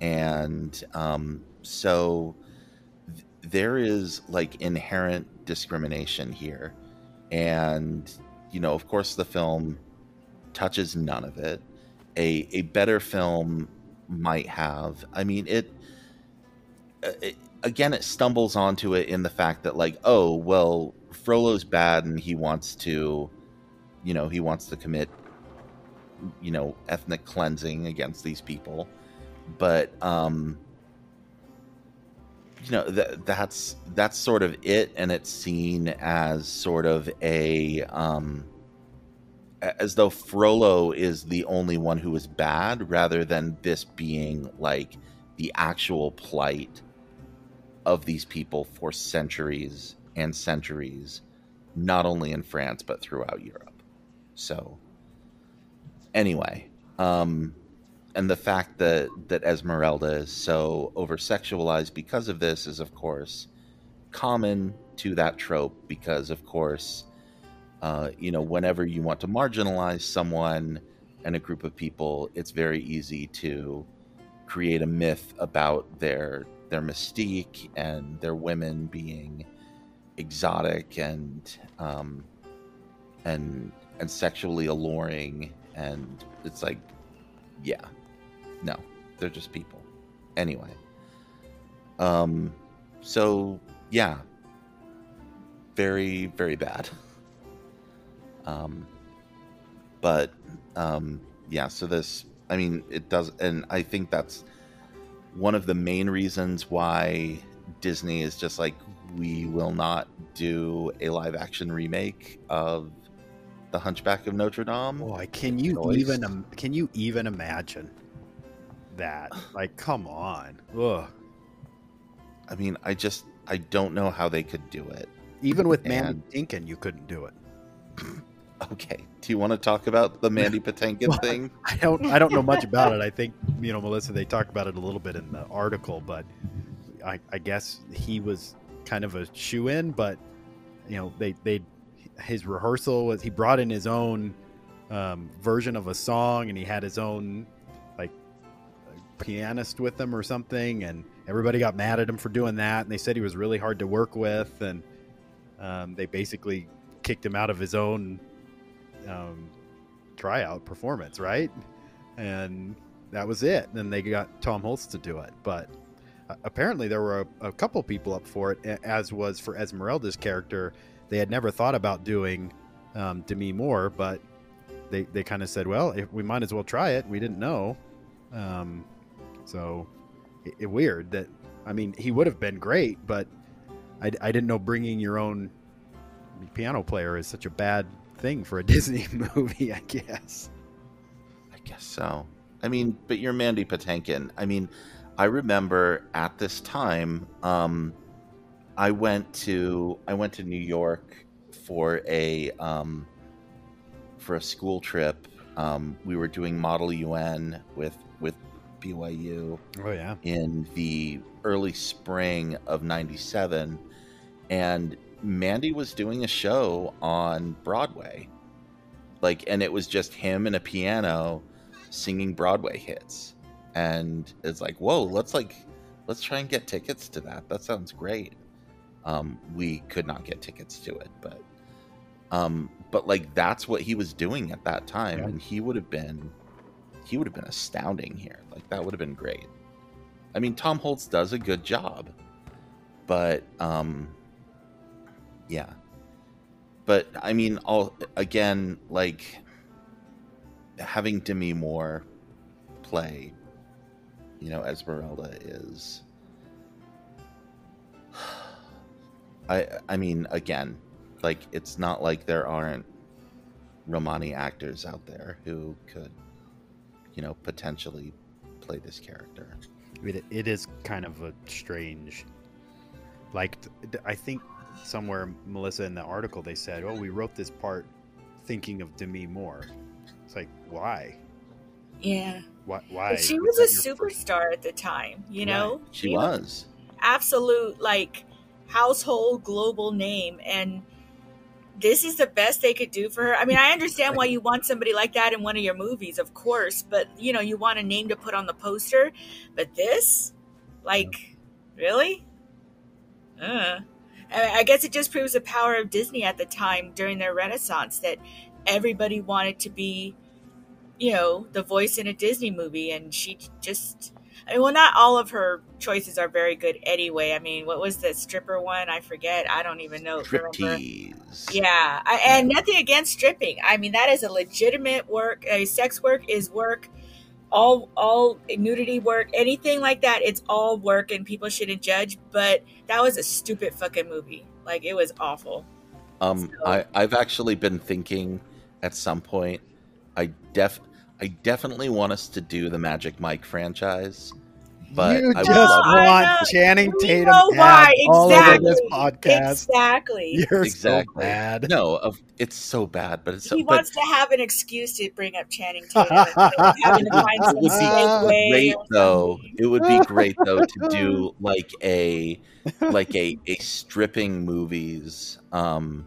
And um, so th- there is like inherent discrimination here. And, you know, of course, the film touches none of it. A, a better film might have. I mean, it uh, it, again, it stumbles onto it in the fact that, like, oh, well, Frollo's bad and he wants to, you know, he wants to commit, you know, ethnic cleansing against these people. But, um, you know, that that's that's sort of it, and it's seen as sort of a, um, as though Frollo is the only one who is bad, rather than this being like the actual plight of these people for centuries and centuries, not only in France but throughout Europe. So, anyway, um, and the fact that that Esmeralda is so over sexualized because of this is, of course, common to that trope. Because, of course, uh, you know, whenever you want to marginalize someone and a group of people, it's very easy to create a myth about their their mystique and their women being exotic and um, and and sexually alluring and it's like yeah no they're just people. Anyway. Um so yeah. Very very bad. Um but um yeah so this i mean it does and i think that's one of the main reasons why Disney is just like, we will not do a live action remake of The Hunchback of Notre Dame. Boy, can you even can you even imagine that? Like, come on. Ugh. I mean, I just I don't know how they could do it. Even with Mandy Patinkin, you couldn't do it. Okay. Do you want to talk about the Mandy Patinkin well, thing? I don't. I don't know much about it. I think you know, Melissa. They talk about it a little bit in the article, but I, I guess he was kind of a shoe in. But you know, they they his rehearsal was he brought in his own um, version of a song, and he had his own like pianist with him or something, and everybody got mad at him for doing that. And they said he was really hard to work with, and um, they basically kicked him out of his own um, tryout performance, right? And that was it. Then they got Tom Hulce to do it, but uh, apparently there were a, a, couple people up for it, as was for Esmeralda's character. They had never thought about doing um, Demi Moore, but they they kind of said, "Well, if we might as well try it." We didn't know, um, so it, it, weird that I mean he would have been great, but I, I didn't know bringing your own piano player is such a bad thing for a Disney movie, I guess. I guess so. I mean, but you're Mandy Patinkin. I mean, I remember at this time, um, I went to I went to New York for a um, for a school trip. Um, we were doing Model UN with with BYU. Oh yeah. In the early spring of '97, and Mandy was doing a show on Broadway. Like, and it was just him and a piano singing Broadway hits. And it's like, whoa, let's like, let's try and get tickets to that. That sounds great. Um, we could not get tickets to it, but, um, but like that's what he was doing at that time, yeah. and he would have been, he would have been astounding here. Like that would have been great. I mean, Tom Hulce does a good job, but um, yeah but i mean all again like having demi moore play you know esmeralda is I I mean, again, like it's not like there aren't Romani actors out there who could, you know, potentially play this character. It, it is kind of a strange. Like, I think somewhere, Melissa, in the article, they said, "Oh, we wrote this part thinking of Demi Moore." It's like, why? Yeah. Why? Why? But she was was a that your first- superstar at the time, you know? She was. absolute like household global name and this is the best they could do for her. I mean, I understand why you want somebody like that in one of your movies, of course, but you know, you want a name to put on the poster. But this, like, really? Uh. I I guess it just proves the power of Disney at the time during their renaissance that everybody wanted to be, you know, the voice in a Disney movie, and she just. I mean, well, not all of her choices are very good anyway. I mean, what was the stripper one? I forget. I don't even know. Striptease. Yeah, I, and nothing against stripping. I mean, that is a legitimate work. Uh, sex work is work. All all nudity work, anything like that, it's all work, and people shouldn't judge. But that was a stupid fucking movie. Like it was awful. Um, I I've actually been thinking at some point. I def I definitely want us to do the Magic Mike franchise, but you I just want Channing Tatum know ads why, all over this exactly. podcast. Exactly. You're exactly. so bad. No, of, it's so bad, but it's so. he but wants to have an excuse to bring up Channing Tatum. having to find it would be great though. It would be great though to do like a like a a stripping movies um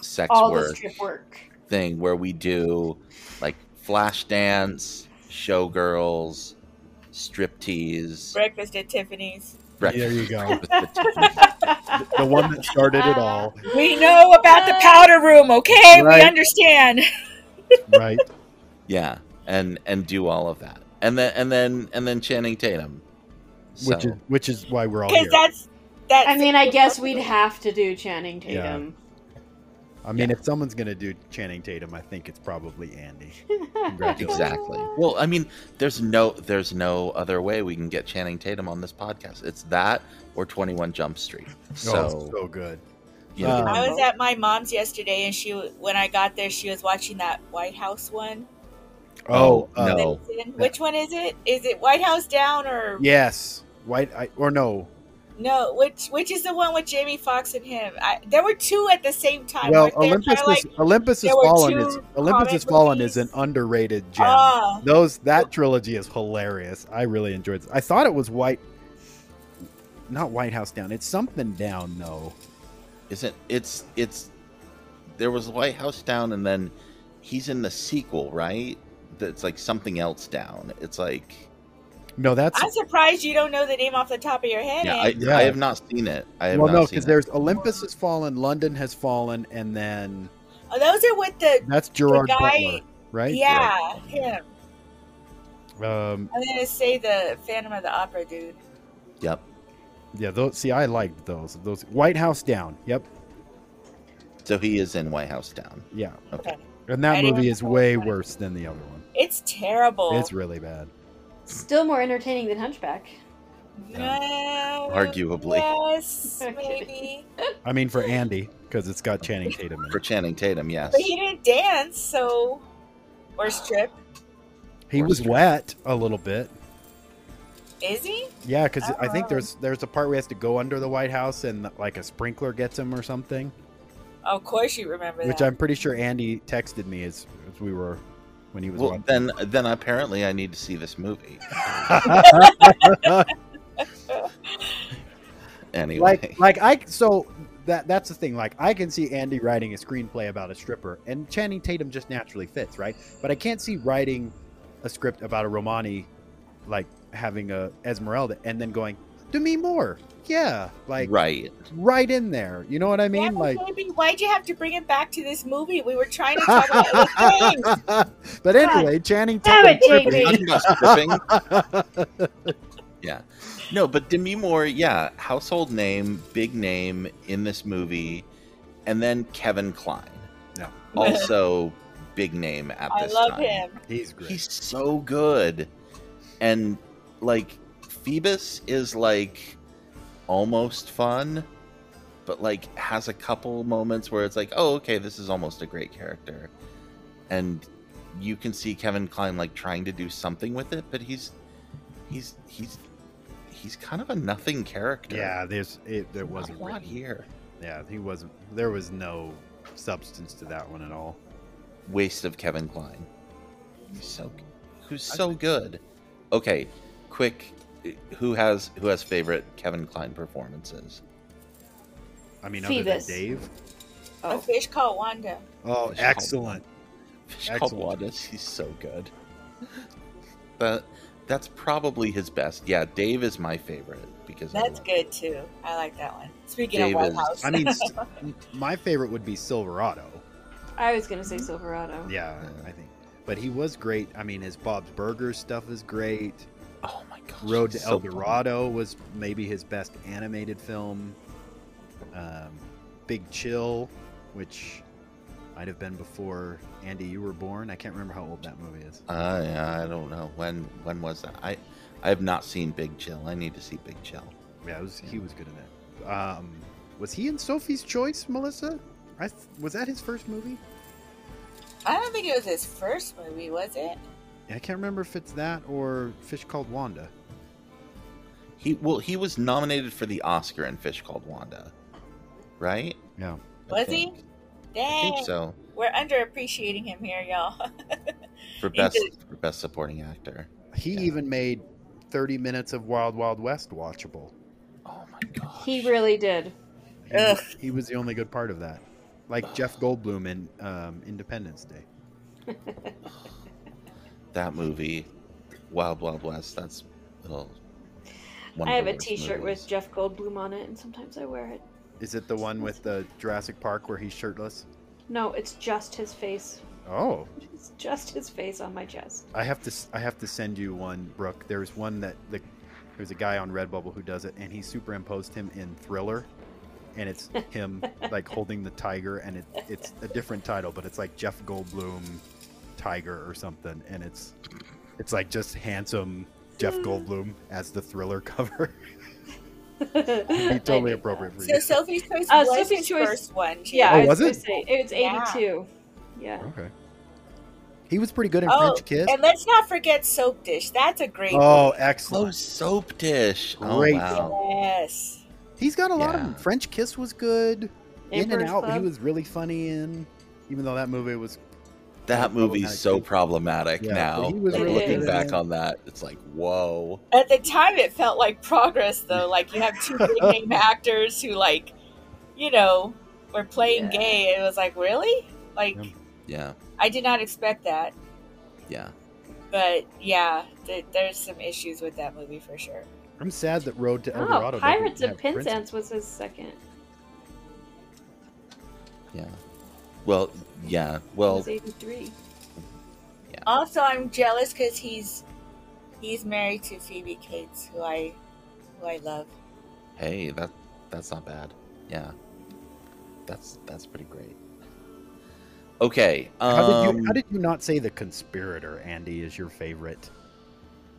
sex All work strip work. thing where we do like flash dance, showgirls, striptease, Breakfast at Tiffany's. breakfast. There you go. breakfast at Tiffany's. the one that started it all. We know about the powder room, okay? Right. We understand. Right. yeah, and and do all of that, and then and then and then Channing Tatum. Which is which is why we're all here. that's that's. I mean, I guess we'd have to do Channing Tatum. I mean, if someone's gonna do Channing Tatum, I think it's probably Andy. Exactly. Well, I mean, there's no there's no other way we can get Channing Tatum on this podcast. It's that or 21 Jump Street. So, oh, so good. you know, Um, I was at my mom's yesterday, and she when I got there, she was watching that White House one. Oh, Oh, uh, no. Which one is it? Is it White House Down or Yes. White I, or no? No? Which which is the one with Jamie Foxx and him? I, there were two at the same time. Well, weren't? Olympus is like- Olympus has fallen is Olympus comic has fallen is an underrated gem. Ah. Those that trilogy is hilarious. I really enjoyed. it. I thought it was White, not White House Down. It's something down though. isn't it's it's there was White House down and then he's in the sequel, right? That's like something else down. It's like No, that's I'm surprised you don't know the name off the top of your head. yeah, I, Andy. Yeah. I have not seen it. I have well, not no, because there's Olympus has fallen, London has fallen, and then oh, those are with the that's Gerard guy- Butler, right? yeah him. Um, I'm gonna say the Phantom of the Opera dude. Yep. yeah. Those. See, I liked those. Those White House Down. Yep. So he is in White House down. Yeah. Okay. And that I movie is way worse than the other one. It's terrible. It's really bad. Still more entertaining than Hunchback. No, Arguably. Yes, maybe. I mean, for Andy, because it's got Channing Tatum in For it. Channing Tatum, yes. But he didn't dance, so or strip. He was wet a little bit. Is he? Yeah, because I think Oh. there's there's a part where he has to go under the White House and like a sprinkler gets him or something, of course, you remember which that. I'm pretty sure Andy texted me as, as we were when he was Well, watching. then then apparently I need to see this movie. anyway, like like I so that that's the thing. Like I can see Andy writing a screenplay about a stripper, and Channing Tatum just naturally fits, right? But I can't see writing a script about a Romani, like having a Esmeralda, and then going "Do me Moore. Yeah, like right. right in there. You know what I mean? yeah, like. baby, why'd you have to bring it back to this movie? We were trying to talk about other things. but anyway, Channing Damn Tatum. it, Talking JP. about stripping. yeah. No, but Demi Moore, yeah, household name, big name in this movie, and then Kevin Kline, Yeah. also big name at I this love time. him. He's great. He's so good, and like Phoebus is like almost fun, but like has a couple moments where it's like, oh, okay, this is almost a great character, and you can see Kevin Kline like trying to do something with it, but he's he's he's he's kind of a nothing character. Yeah, there's it. There Not wasn't a lot written. here. Yeah, he wasn't. There was no substance to that one at all. Waste of Kevin Kline. He's so who's so good. Okay, quick, who has who has favorite Kevin Kline performances? I mean, other than Phoebus. Dave. A oh. fish called Wanda. Oh, Fish called excellent. Fish called Wanda. He's so good. But that's probably his best. Yeah, Dave is my favorite because That's good too. I like that one. Speaking Dave of White is- House, I mean, my favorite would be Silverado. I was gonna say mm-hmm. Silverado. Yeah, I think. But he was great. I mean, his Bob's Burgers stuff is great. My gosh. Road to he's El so fun. Dorado was maybe his best animated film. Um, Big Chill, which might have been before Andy you were born. I can't remember how old that movie is. Uh, yeah, I don't know when. When was that? I, I have not seen Big Chill. I need to see Big Chill. Yeah, it was, he was good in it. Um, was he in Sophie's Choice, Melissa? I th- was that his first movie? I don't think it was his first movie, was it? I can't remember if it's that or Fish Called Wanda. He well, he was nominated for the Oscar in Fish Called Wanda, right? Yeah. I Was he? Dang. I think so. We're underappreciating him here, y'all. For best for best supporting actor. He even made 30 minutes of Wild Wild West watchable. Oh my god. He really did. He, was- he was the only good part of that. Like Jeff Goldblum in um, Independence Day. That movie, Wild Wild West. That's oh, one I have the a worst T-shirt movies. with Jeff Goldblum on it, and sometimes I wear it. Is it the one with the Jurassic Park where he's shirtless? No, it's just his face. Oh, It's just his face on my chest. I have to. s- I have to send you one, Brooke. There's one that the there's a guy on Redbubble who does it, and he superimposed him in Thriller, and it's him like holding the tiger, and it, it's a different title, but it's like Jeff Goldblum tiger or something, and it's it's like just handsome Jeff Goldblum as the Thriller cover. It'd be totally appropriate for so you. Sophie's Choice Uh, was Sophie's his Choice- first one. Yeah, Oh, I was, was it? say it was eighty-two. Yeah. Okay. He was pretty good in Oh, French Kiss. and let's not forget Soap Dish. That's a great. Oh, movie. excellent! Oh, Soap Dish. Great Oh wow. Yes. He's got a lot of them. French Kiss was good. in and Emperor's Out, he was really funny in. Even though that movie was That movie's so problematic Yeah, now. but he was Like, looking back on that, it's like, whoa. At the time, it felt like progress, though. Like you have two big name actors who, like, you know, were playing Yeah. gay. It was like, really? Like, Yeah. Yeah, I did not expect that. yeah. But yeah, th- there's some issues with that movie for sure. I'm sad that Road to El Oh, Dorado. Pirates of have Penzance was his second. Yeah. Well, yeah. Well, was eighty-three. Also, I'm jealous because he's he's married to Phoebe Cates, who I who I love. hey, that that's not bad. Yeah. That's that's pretty great. Okay. Um, How did you How did you not say the conspirator? Andy is your favorite.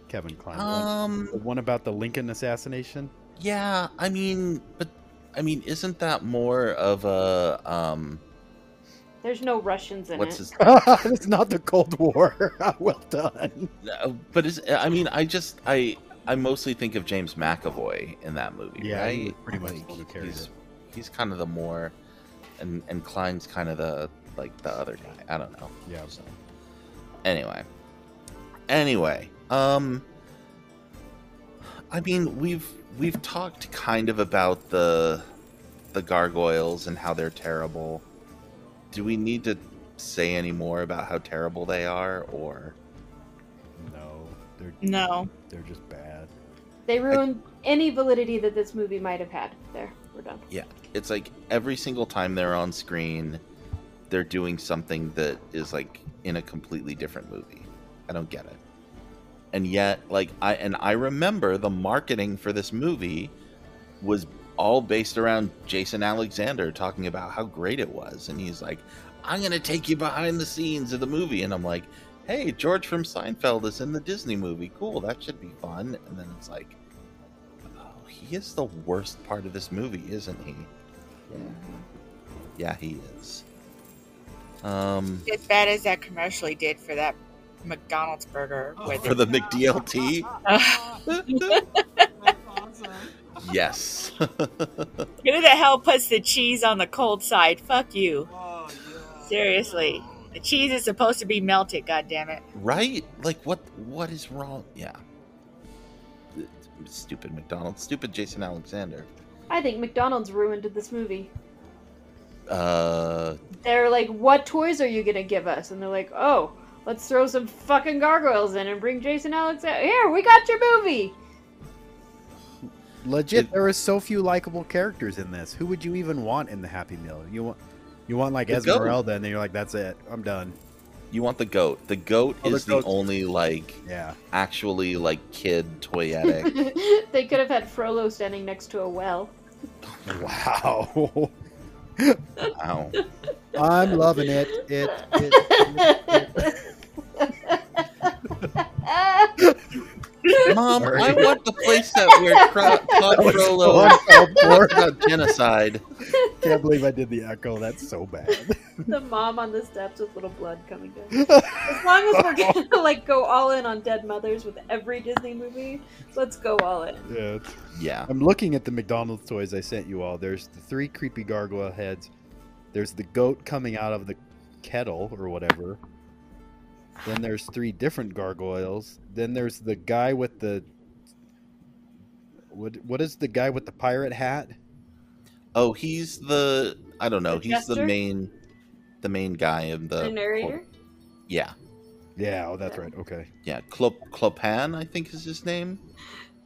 Kevin Kline. one? Um, the one about the Lincoln assassination. Yeah, I mean, but I mean, isn't that more of a um? There's no Russians in What's it. his? it's not the Cold War. well done. No, but is I mean, I just I I mostly think of James McAvoy in that movie, Yeah, right? was pretty much the one who carried he's, he's kind of the more, and and Kline's kind of the like the other guy. I don't know. Yeah. So anyway, anyway, um, I mean we've we've talked kind of about the the gargoyles and how they're terrible. Do we need to say any more about how terrible they are, or? No, they're No. they're just bad. They ruined any validity that this movie might have had. There, we're done. Yeah, it's like every single time they're on screen, they're doing something that is like in a completely different movie. I don't get it. And yet, like I and I remember the marketing for this movie was all based around Jason Alexander talking about how great it was, and he's like, "I'm going to take you behind the scenes of the movie," and I'm like, "Hey, George from Seinfeld is in the Disney movie. Cool, that should be fun." And then it's like, "Oh, he is the worst part of this movie, isn't he?" Yeah, yeah he is. Um, As bad as that commercial he did for that McDonald's burger. with for the McDLT. yes. Who the hell puts the cheese on the cold side? Fuck you. Seriously. The cheese is supposed to be melted, God damn it. right? Like what? What is wrong? Yeah. Stupid McDonald's. Stupid Jason Alexander. I think McDonald's ruined this movie. Uh, They're like, "What toys are you gonna give us?" And they're like, "Oh, let's throw some fucking gargoyles in and bring Jason Alexander. Here, we got your movie." Legit, there are so few likable characters in this. Who would you even want in the Happy Meal? You want, you want like The goat. Esmeralda, and then you're like, that's it, I'm done. you want the goat. The goat Oh, is the goat's- only like Yeah. actually like kid toyetic. they could have had Frollo standing next to a well. Wow. wow. I'm loving it. It. it, Mom, Sorry. I want the place that where Cla- Claude That was Frollo so uncalled for. talks about genocide. Can't believe I did the echo. That's so bad. the mom on the steps with little blood coming down. As long as we're gonna like go all in on dead mothers with every Disney movie, let's go all in. Yeah. Yeah. I'm looking at the McDonald's toys I sent you all. There's the three creepy gargoyle heads. There's the goat coming out of the kettle or whatever. Then there's three different gargoyles. Then there's the guy with the what what is the guy with the pirate hat? Oh, he's the I don't know. The he's the main the main guy in the The narrator. Yeah. Yeah, oh that's right. Okay. Yeah, Clop Clopan, I think is his name.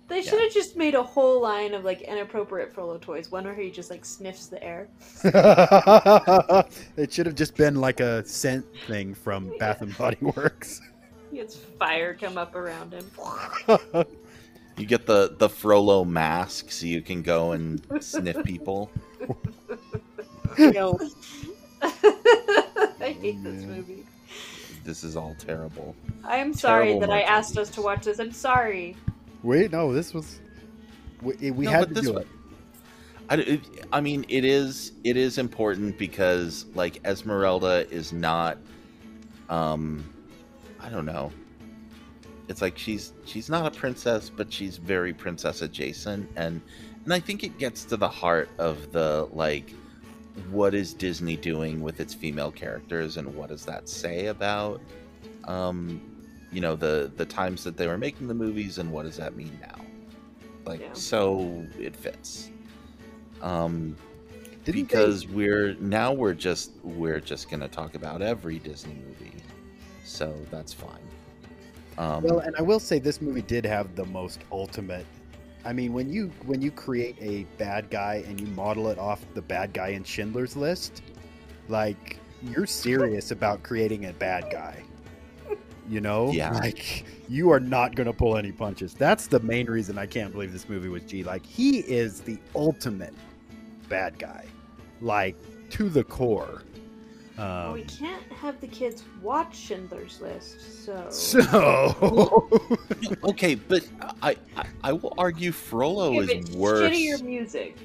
They should have just made a whole line of like inappropriate Frollo toys. One where he just like sniffs the air. it should have just been like a scent thing from Bath and Body Works. He gets fire come up around him. You get the the Frollo mask so you can go and sniff people. No. I hate this movie. This is all terrible. I am sorry Terrible that I marketing. asked us to watch this. I'm sorry. Wait, no, this was we, we No, had to do one- it. I, it- I mean, it is it is important because like Esmeralda is not, um, I don't know. It's like she's she's not a princess, but she's very princess adjacent, and and I think it gets to the heart of the like, what is Disney doing with its female characters, and what does that say about, um, you know, the the times that they were making the movies, and what does that mean now? Like, Yeah. so it fits um Didn't they- because we're now we're just we're just gonna talk about every disney movie so that's fine um Well, and I will say this movie did have the most ultimate. I mean, when you when you create a bad guy and you model it off the bad guy in Schindler's List, like you're serious about creating a bad guy. You know, Yeah. like you are not going to pull any punches. That's the main reason I can't believe this movie was G. Like he is the ultimate bad guy, like to the core. Well, we Um, can't have the kids watch Schindler's List, so. so okay but I, I i will argue frollo Give is it worse shittier music.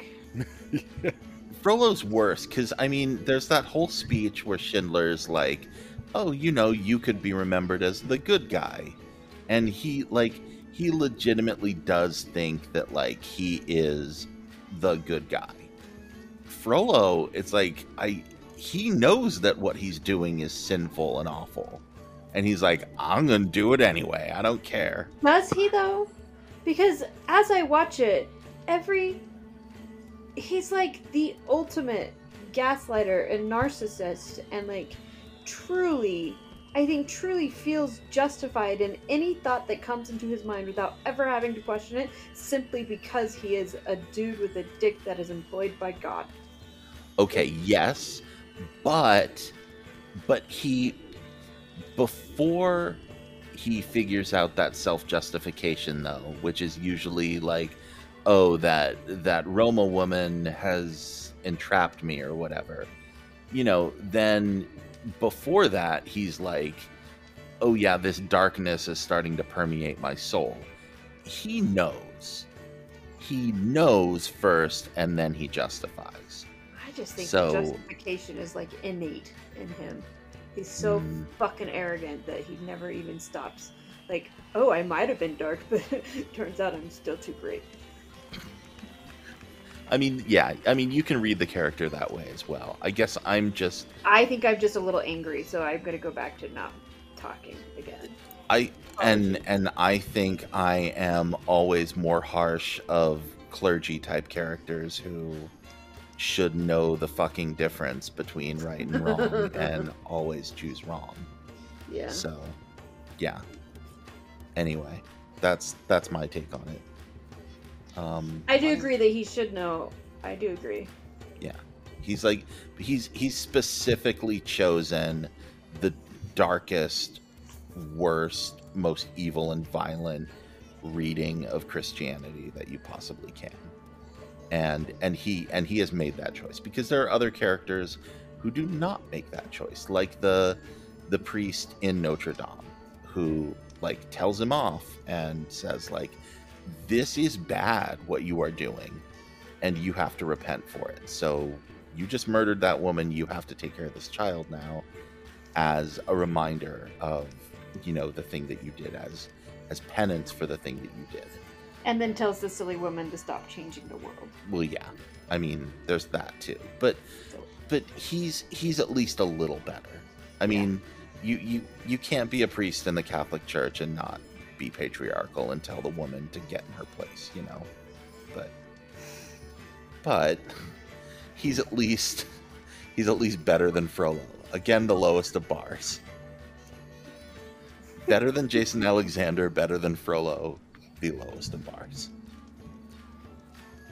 frollo's worse because i mean there's that whole speech where schindler's like oh you know you could be remembered as the good guy. And he like he legitimately does think that like he is the good guy. Frollo it's like i he knows that what he's doing is sinful and awful. And he's like i'm gonna do it anyway. I don't care. Does he though? Because as I watch it, every he's like the ultimate gaslighter and narcissist and like truly I think truly feels justified in any thought that comes into his mind without ever having to question it simply because he is a dude with a dick that is employed by God. okay yes but but he before he figures out that self-justification though which is usually like oh that that roma woman has entrapped me or whatever you know then before that he's like oh yeah this darkness is starting to permeate my soul he knows he knows first and then he justifies I just think So- the justification is like innate in him. He's so Hmm. fucking arrogant that he never even stops. Like, oh, I might have been dark, but turns out I'm still too great. I mean, yeah, I mean, you can read the character that way as well. I guess I'm just I think I'm just a little angry, so I'm gonna go back to not talking again. I and and I think I am always more harsh of clergy type characters who should know the fucking difference between right and wrong and always choose wrong. Yeah. So, yeah. Anyway, that's that's my take on it. Um I do agree that he should know. I do agree. Yeah. He's like he's he's specifically chosen the darkest, worst, most evil and violent reading of Christianity that you possibly can. And and he and he has made that choice because there are other characters who do not make that choice, like the the priest in Notre Dame who like tells him off and says like this is bad what you are doing and you have to repent for it. So you just murdered that woman. You have to take care of this child now, as a reminder of you know the thing that you did as as penance for the thing that you did. And then tells the silly woman to stop changing the world. Well, yeah, I mean there's that too, but but he's he's at least a little better. I mean, you you you can't be a priest in the Catholic Church and not be patriarchal and tell the woman to get in her place, you know. But but he's at least he's at least better than Frollo. Again, the lowest of bars. Better than Jason Alexander, better than Frollo, the lowest of bars.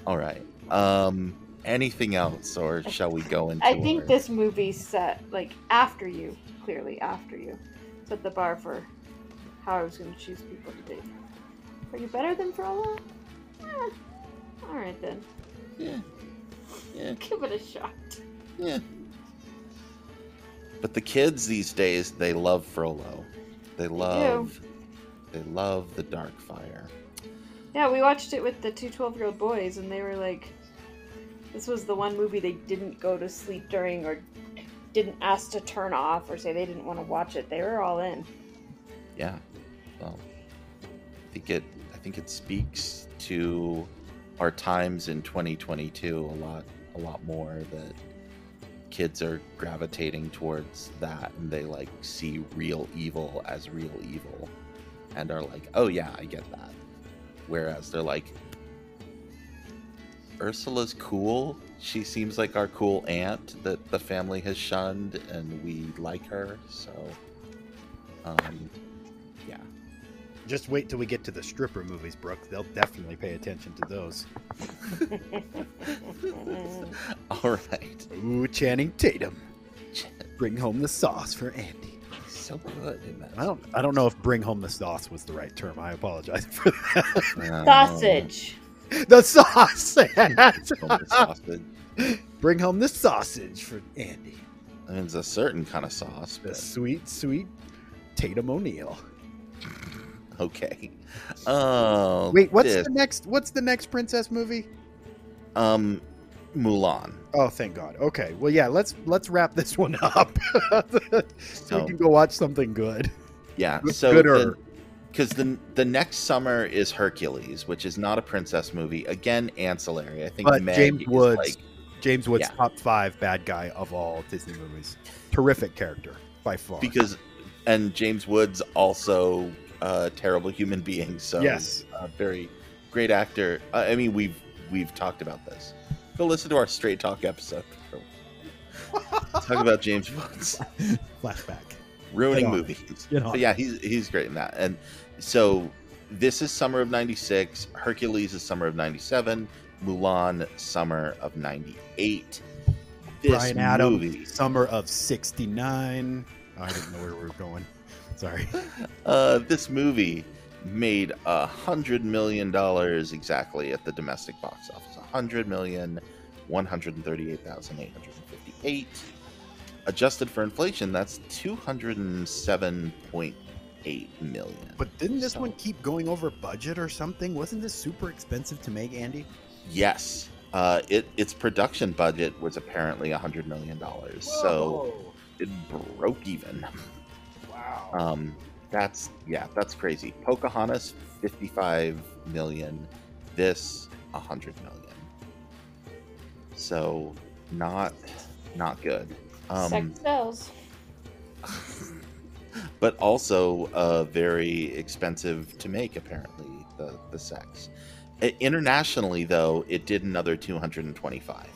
All right. Um anything else or shall we go into I think our- this movie set like after you, clearly after you, set the bar for how I was going to choose people to date. Are you better than Frollo? Eh, all right then. Yeah. Yeah. Give it a shot. Yeah. But the kids these days, they love Frollo. They love they love the dark fire. Yeah, we watched it with the two 12 year old boys, and they were like, this was the one movie they didn't go to sleep during or didn't ask to turn off or say they didn't want to watch it. They were all in. Yeah. Well, I think it I think it speaks to our times in 2022 a lot a lot more that kids are gravitating towards that and they like see real evil as real evil and are like, "Oh yeah, I get that." Whereas they're like Ursula's cool. She seems like our cool aunt that the family has shunned and we like her, so um yeah. Just wait till we get to the stripper movies, Brooke. They'll definitely pay attention to those. All right. Ooh, Channing Tatum. Bring home the sauce for Andy. So good in that. I don't. I don't know if "bring home the sauce" was the right term. I apologize for that. Sausage. the sauce. sausage. Bring home the sausage for Andy. It's a certain kind of sauce, The but sweet, sweet Tatum O'Neal. okay. Oh, Wait, what's this- the next? What's the next princess movie? um Mulan? Oh, thank God. Okay, well, yeah. Let's let's wrap this one up so So- we can go watch something good. Yeah. Good- So because the the next summer is Hercules, which is not a princess movie. Again, ancillary. I think But Meg James Woods, like James Woods, Yeah. top five bad guy of all Disney movies. Terrific character by far. because and James Woods also a terrible human being. So Yes. a very great actor. Uh, I mean, we've we've talked about this. Go listen to our Straight Talk episode. Talk about James Woods flashback. ruining movies. But yeah, he's he's great in that. And so this is summer of '96. Hercules is summer of '97. Mulan, summer of '98. This Bryan Adams, movie, summer of '69. I didn't know where we were going. Sorry. uh, this movie made a hundred million dollars exactly at the domestic box office. A hundred million, one hundred thirty-eight thousand eight hundred fifty-eight. Adjusted for inflation, that's two hundred and seven point eight million. But didn't this one keep going over budget or something? Wasn't this super expensive to make, Andy? Yes, Uh, it its production budget was apparently a hundred million dollars, so it broke even. Wow. Um, that's yeah, that's crazy. Pocahontas, fifty-five million. This, a hundred million. So, not not good. Um, Sex sells. but also uh, very expensive to make. Apparently, the the sex. Internationally, though, it did another two hundred and twenty-five.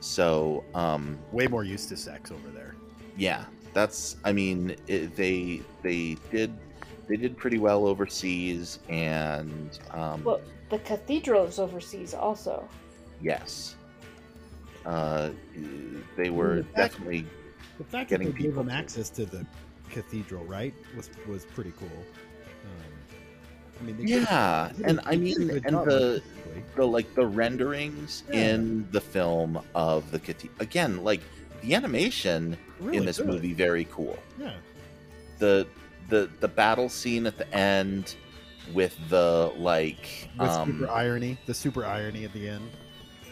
So, um, Way more used to sex over there. yeah, that's. I mean, it, they they did they did pretty well overseas, and um, Well, the cathedral is overseas also. yes, uh, they were the fact- definitely The fact getting that they gave them to- access to the cathedral, right, was was pretty cool. Um, I mean, they yeah did and i they did a mean and job the basically. the like the renderings Yeah. in the film of the cathedral again like the animation Really in this good. movie very cool Yeah. the the the battle scene at the end with the like with um super irony, the super irony at the end.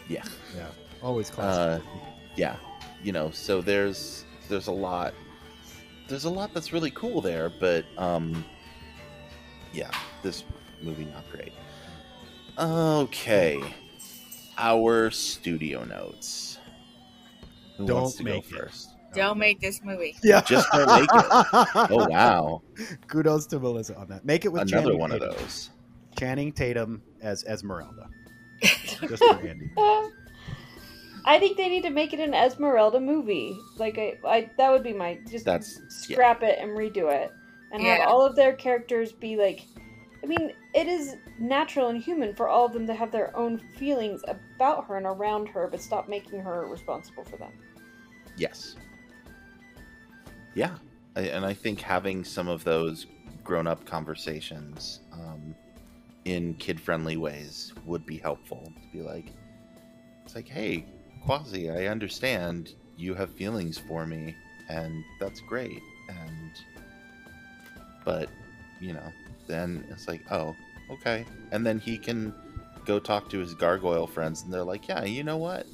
yeah Yeah, always uh classic. yeah you know so there's there's a lot there's a lot that's really cool there but um yeah this movie not great okay our studio notes who Don't wants to make go it. first Don't make this movie. yeah, just don't make it oh wow Kudos to Melissa on that. Make it with another Channing one of those Channing Tatum as Esmeralda. Just for Andy. I think they need to make it an Esmeralda movie. Like I, I that would be my just that's yeah scrap it and redo it, and Yeah. have all of their characters be like. I mean, it is natural and human for all of them to have their own feelings about her and around her, but stop making her responsible for them. Yes. Yeah, I, and I think having some of those grown-up conversations um, in kid-friendly ways would be helpful. To be like, it's like, hey, Quasi, I understand you have feelings for me, and that's great. And but you know, then it's like, oh, okay. And then he can go talk to his gargoyle friends, and they're like, yeah, you know what?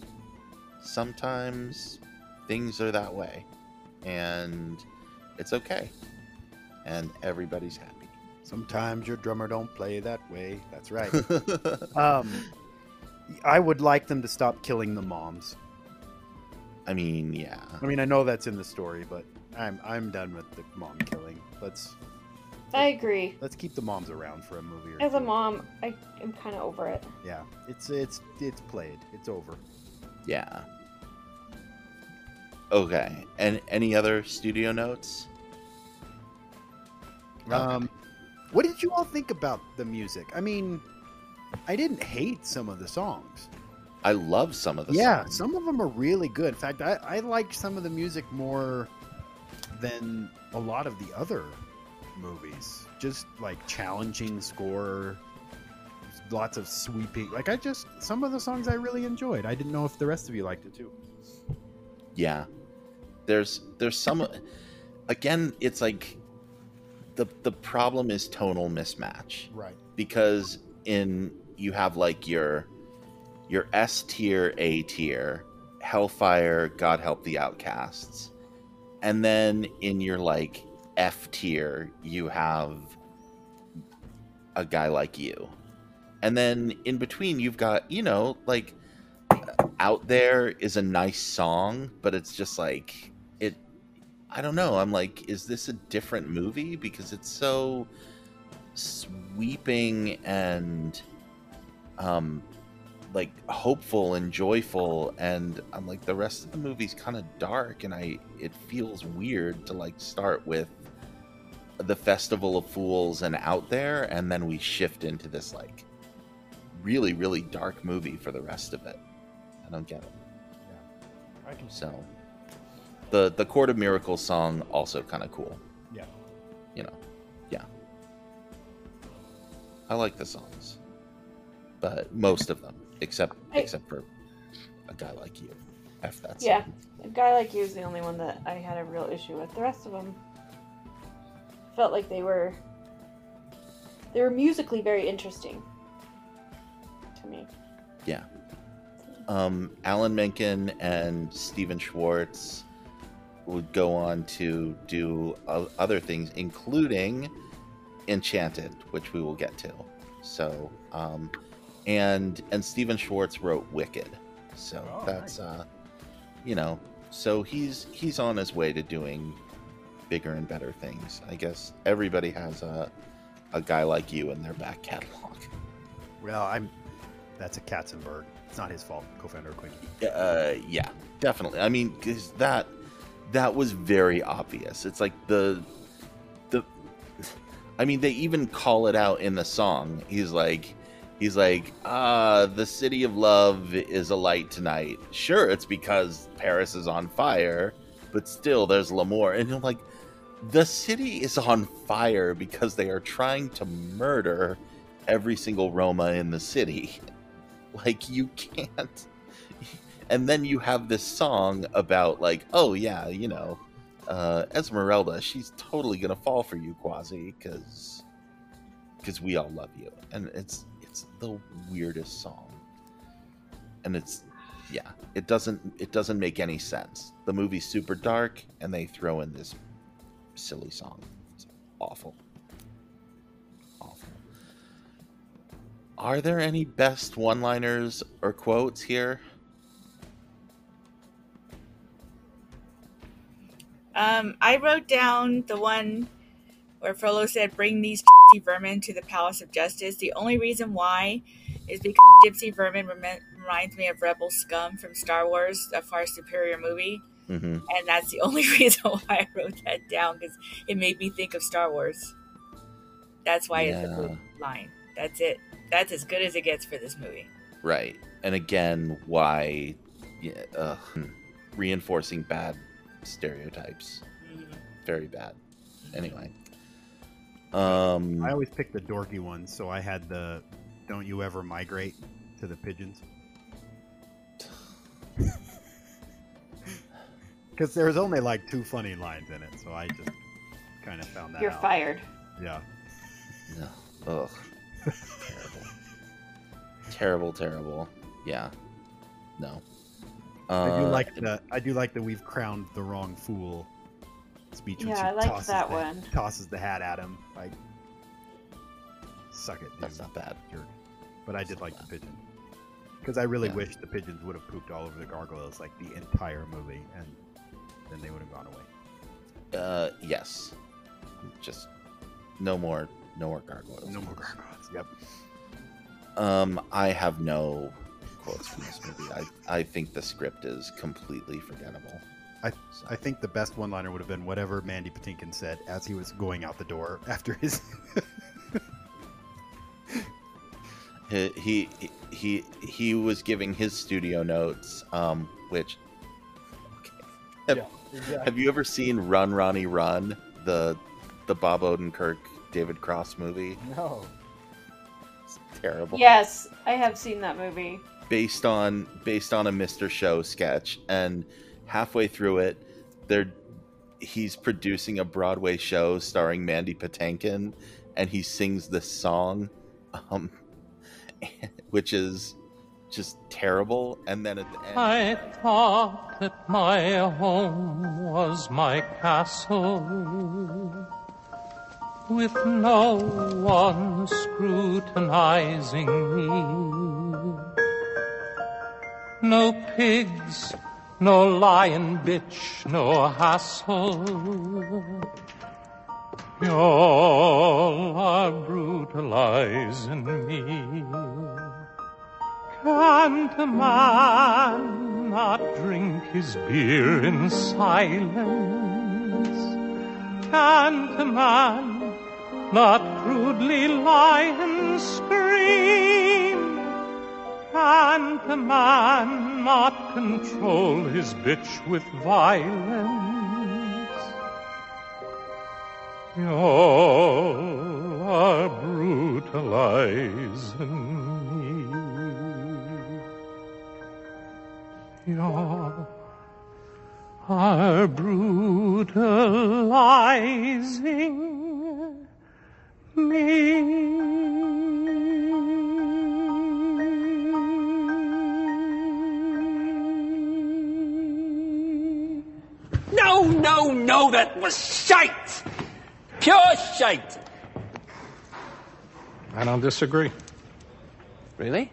Sometimes things are that way, and it's okay, and everybody's happy. Sometimes your drummer don't play that way. That's right. um, I would like them to stop killing the moms. I mean, yeah. I mean, I know that's in the story, but I'm I'm done with the mom killing. Let's I agree. let's keep the moms around for a movie or As a mom, I am kind of over it. Yeah, it's it's it's played. It's over. Yeah. Okay. And any other studio notes? Um, what did you all think about the music? I mean, I didn't hate some of the songs. I love some of the yeah, songs. some of them are really good. In fact, I, I liked some of the music more than a lot of the other movies. Just like challenging score, lots of sweeping. Like I just some of the songs I really enjoyed. I didn't know if the rest of you liked it too. Yeah. There's there's some again, it's like the the problem is tonal mismatch. Right. because in you have like your your S tier, A tier, Hellfire, God help the outcasts, and then in your like F tier, you have a guy like you, and then in between, you've got you know like out there is a nice song, but it's just like it. I don't know. I'm like, is this a different movie because it's so sweeping and um like hopeful and joyful and I'm like the rest of the movie's kind of dark and I it feels weird to like start with the festival of fools and out there and then we shift into this like really really dark movie for the rest of it. I don't get it. Yeah, I can So the the Court of Miracles song also kind of cool. Yeah. You know. Yeah. I like the songs. But most of them except I- except for a guy like you. F that Yeah, a guy like you is the only one that I had a real issue with. The rest of them felt like they were they were musically very interesting to me. Yeah. um, Alan Menken and Stephen Schwartz would go on to do other things, including Enchanted, which we will get to. So, um, and and Stephen Schwartz wrote Wicked, so Oh, that's uh, you know, so he's he's on his way to doing bigger and better things. I guess everybody has a a guy like you in their back catalog. Well, I'm. That's a Katzenberg. It's not his fault. Co-founder Quinn. Uh, yeah, definitely. I mean, because that that was very obvious. It's like the the. I mean, they even call it out in the song. He's like, he's like, ah, the city of love is alight tonight. Sure, it's because Paris is on fire, but still, there's L'amour, and you're like, the city is on fire because they are trying to murder every single Roma in the city. Like you can't. And then you have this song about like, oh yeah, you know, uh, Esmeralda, she's totally gonna fall for you, Quasi, because because we all love you, and it's it's the weirdest song, and it's yeah, it doesn't it doesn't make any sense. The movie's super dark, and they throw in this silly song. It's awful. Awful. Are there any best one-liners or quotes here? Um, I wrote down the one where Frollo said, "Bring these Gypsy vermin to the palace of justice." The only reason why is because gypsy vermin rem- reminds me of Rebel Scum from Star Wars, a far superior movie, Mm-hmm. and that's the only reason why I wrote that down because it made me think of Star Wars. That's why it's a good line. That's it. That's as good as it gets for this movie. Right. And again, why yeah, uh, reinforcing bad stereotypes. Very bad. Anyway. Um I always pick the dorky ones, so I had the "Don't you ever migrate to the pigeons." Because there's only like two funny lines in it, so I just kind of found that You're out. fired. Yeah. No. Ugh. terrible. terrible, terrible. Yeah. No. I do Uh, like the I do like that we've crowned the wrong fool speech. when Yeah, I liked tosses that the- one. Tosses the hat at him. Like, suck it. Dude. That's not bad. Jerk. But I did like the pigeon because I really Yeah. wish the pigeons would have pooped all over the gargoyles like the entire movie, and then they would have gone away. Uh yes. Just no more no more gargoyles. No more gargoyles. Yep. Um, I have no quotes from this movie. I, I think the script is completely forgettable. I I think the best one liner would have been whatever Mandy Patinkin said as he was going out the door after his. He he he, he was giving his studio notes, um, which. Okay. Yeah, exactly. have you ever seen Run Ronnie Run, the the Bob Odenkirk David Cross movie? No. It's terrible. Yes, I have seen that movie. based on based on a Mr. Show sketch, and halfway through it, they're he's producing a Broadway show starring Mandy Patinkin, and he sings this song, um, which is just terrible. And then at the end, I thought that my home was my castle, with no one scrutinizing me. No pigs, no lion bitch, no hassle. Y'all are brutalizing me. Can't a man not drink his beer in silence? Can't a man not crudely lie and scream? Can't a man not control his bitch with violence? Are brutalizing me. pure are brutalizing me. No, no, no, that was shite! Pure shite! I don't disagree. Really?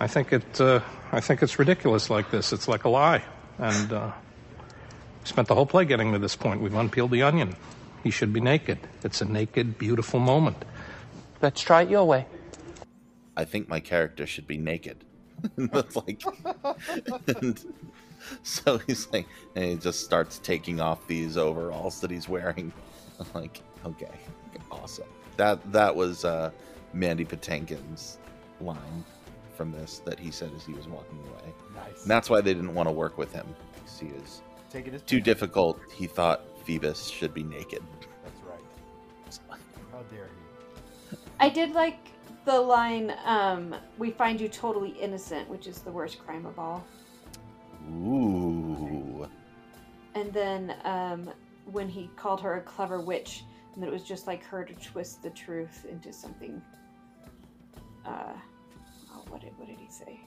I think it uh, I think it's ridiculous like this. It's like a lie, and uh, we spent the whole play getting to this point. We've unpeeled the onion. He should be naked. It's a naked, beautiful moment. Let's try it your way. I think my character should be naked. Like, and so he's like, and he just starts taking off these overalls that he's wearing. I'm like, okay, awesome. That that was uh, Mandy Patinkin's line from this that he said as he was walking away. Nice. And that's why they didn't want to work with him. 'cause He is Taking his too pick. difficult. He thought Phoebus should be naked. That's right. How dare he? I did like the line, um, "We find you totally innocent," which is the worst crime of all. Ooh. And then um, when he called her a clever witch, and that it was just like her to twist the truth into something. Uh, what did what did he say?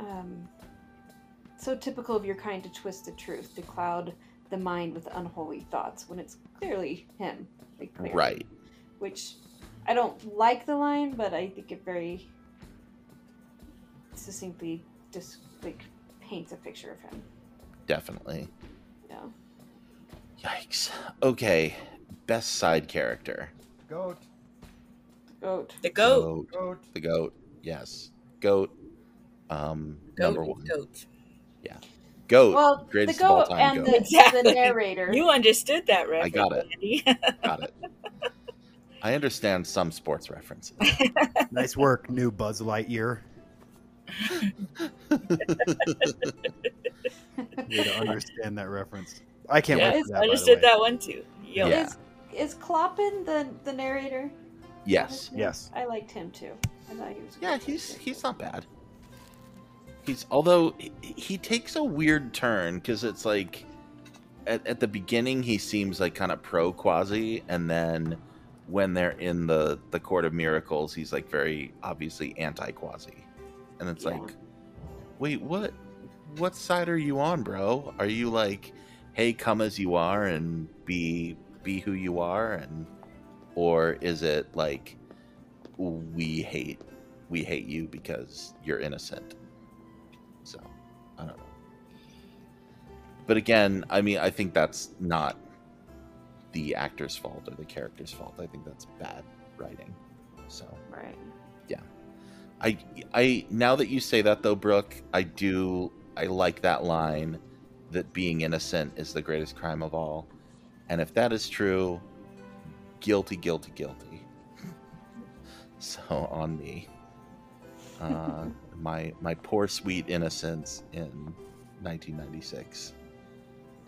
Um, so typical of your kind to twist the truth, to cloud the mind with unholy thoughts, when it's clearly him. like, clearly. Right. Which I don't like the line, but I think it very succinctly just like paints a picture of him. Definitely. Yeah. Yikes. Okay. Best side character. Goat. Goat. The goat. Goat. The goat. Yes. Goat. Um, Goat. number one. Goat. Yeah. Goat. Well, greatest the of all time. and goat. the, Exactly. the narrator. You understood that reference. I got it. Got it. I understand some sports references. Nice work, new Buzz Lightyear. Way to understand that reference. I can't yeah, wait for that. by understood that one too. Yo. Yeah. Is is Clopin the the narrator? Yes. Yes. I liked him too. He Yeah, he's he's not bad. He's although he, he takes a weird turn because it's like at, at the beginning he seems like kind of pro quasi, and then when they're in the the court of miracles, he's like very obviously anti quasi, and it's Yeah. like, wait, what? What side are you on, bro? Are you like, hey, come as you are and be be who you are, and or is it like we hate we hate you because you're innocent. So, I don't know. But again, I mean, I think that's not the actor's fault or the character's fault. I think that's bad writing. So, Right. yeah. I I now that you say that though, Brooke, I do I like that line that being innocent is the greatest crime of all. And if that is true, guilty, guilty, guilty. So on me. Uh, my my poor sweet innocence in 1996.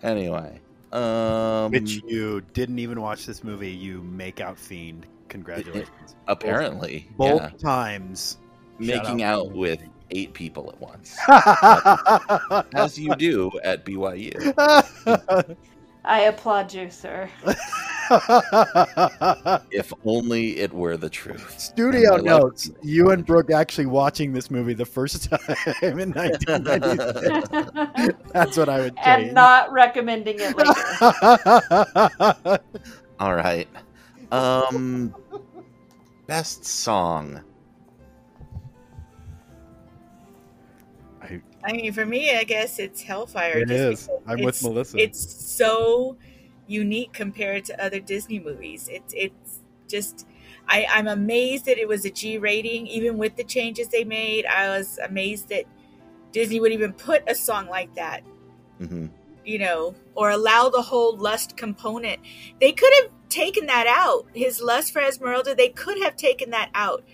Anyway, um, Which you didn't even watch this movie, you make out fiend. Congratulations. apparently, Both yeah, times. Making out. out with eight people at once, as you do at BYU. I applaud you, sir. If only it were the truth. Studio And I like- notes. You and Brooke actually watching this movie the first time in 1996. That's what I would change. and not recommending it later. All right. Um, best song. I mean, for me, I guess it's Hellfire. It just is. I'm with Melissa. It's so unique compared to other Disney movies. It's it's just. I, I'm amazed that it was a G rating, even with the changes they made. I was amazed that Disney would even put a song like that, hmm you know, or allow the whole lust component. They could have taken that out. His lust for Esmeralda, they could have taken that out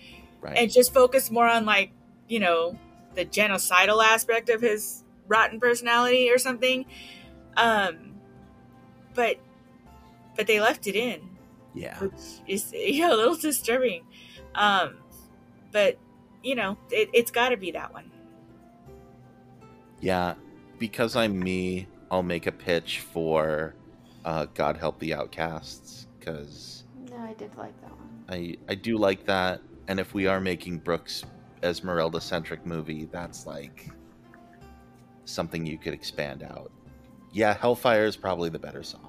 Right. and just focus more on like you know the genocidal aspect of his rotten personality or something um but but they left it in yeah. which is you know a little disturbing um but you know it, it's got to be that one Yeah. Because I'm me, I'll make a pitch for uh, God Help the Outcasts because no, I did like that one. I I do like that. And if we are making Brooks Esmeralda centric movie, that's like something you could expand out. yeah, Hellfire is probably the better song, but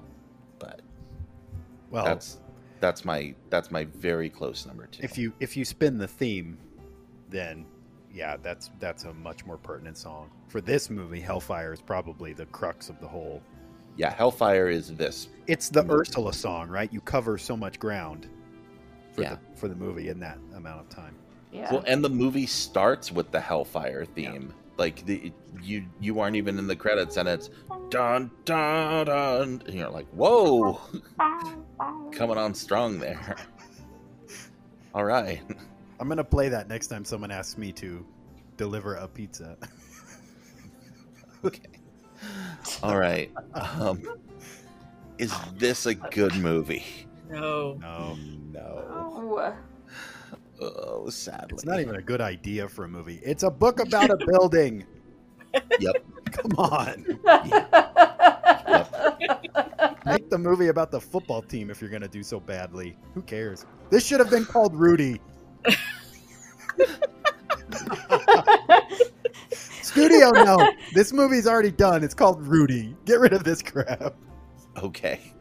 Well, that's that's my that's my very close number two. if you if you spin the theme, then yeah, that's that's a much more pertinent song. For this movie, Hellfire is probably the crux of the whole. Yeah, Hellfire is this. It's the Ursula song, right? You cover so much ground for Yeah. the for the movie in that amount of time. Yeah. Well, and the movie starts with the Hellfire theme. Like the you you aren't even in the credits, and it's dun dun dun, and you're like, whoa, coming on strong there. All right, I'm gonna play that next time someone asks me to deliver a pizza. Okay. All right. Um, is this a good movie? No. No. No. Oh, sadly, It's not even a good idea for a movie. It's a book about a building. Yep. Come on. Make the movie about the football team if you're going to do so badly. Who cares? This should have been called Rudy. Studio, no. This movie's already done. It's called Rudy. Get rid of this crap. Okay.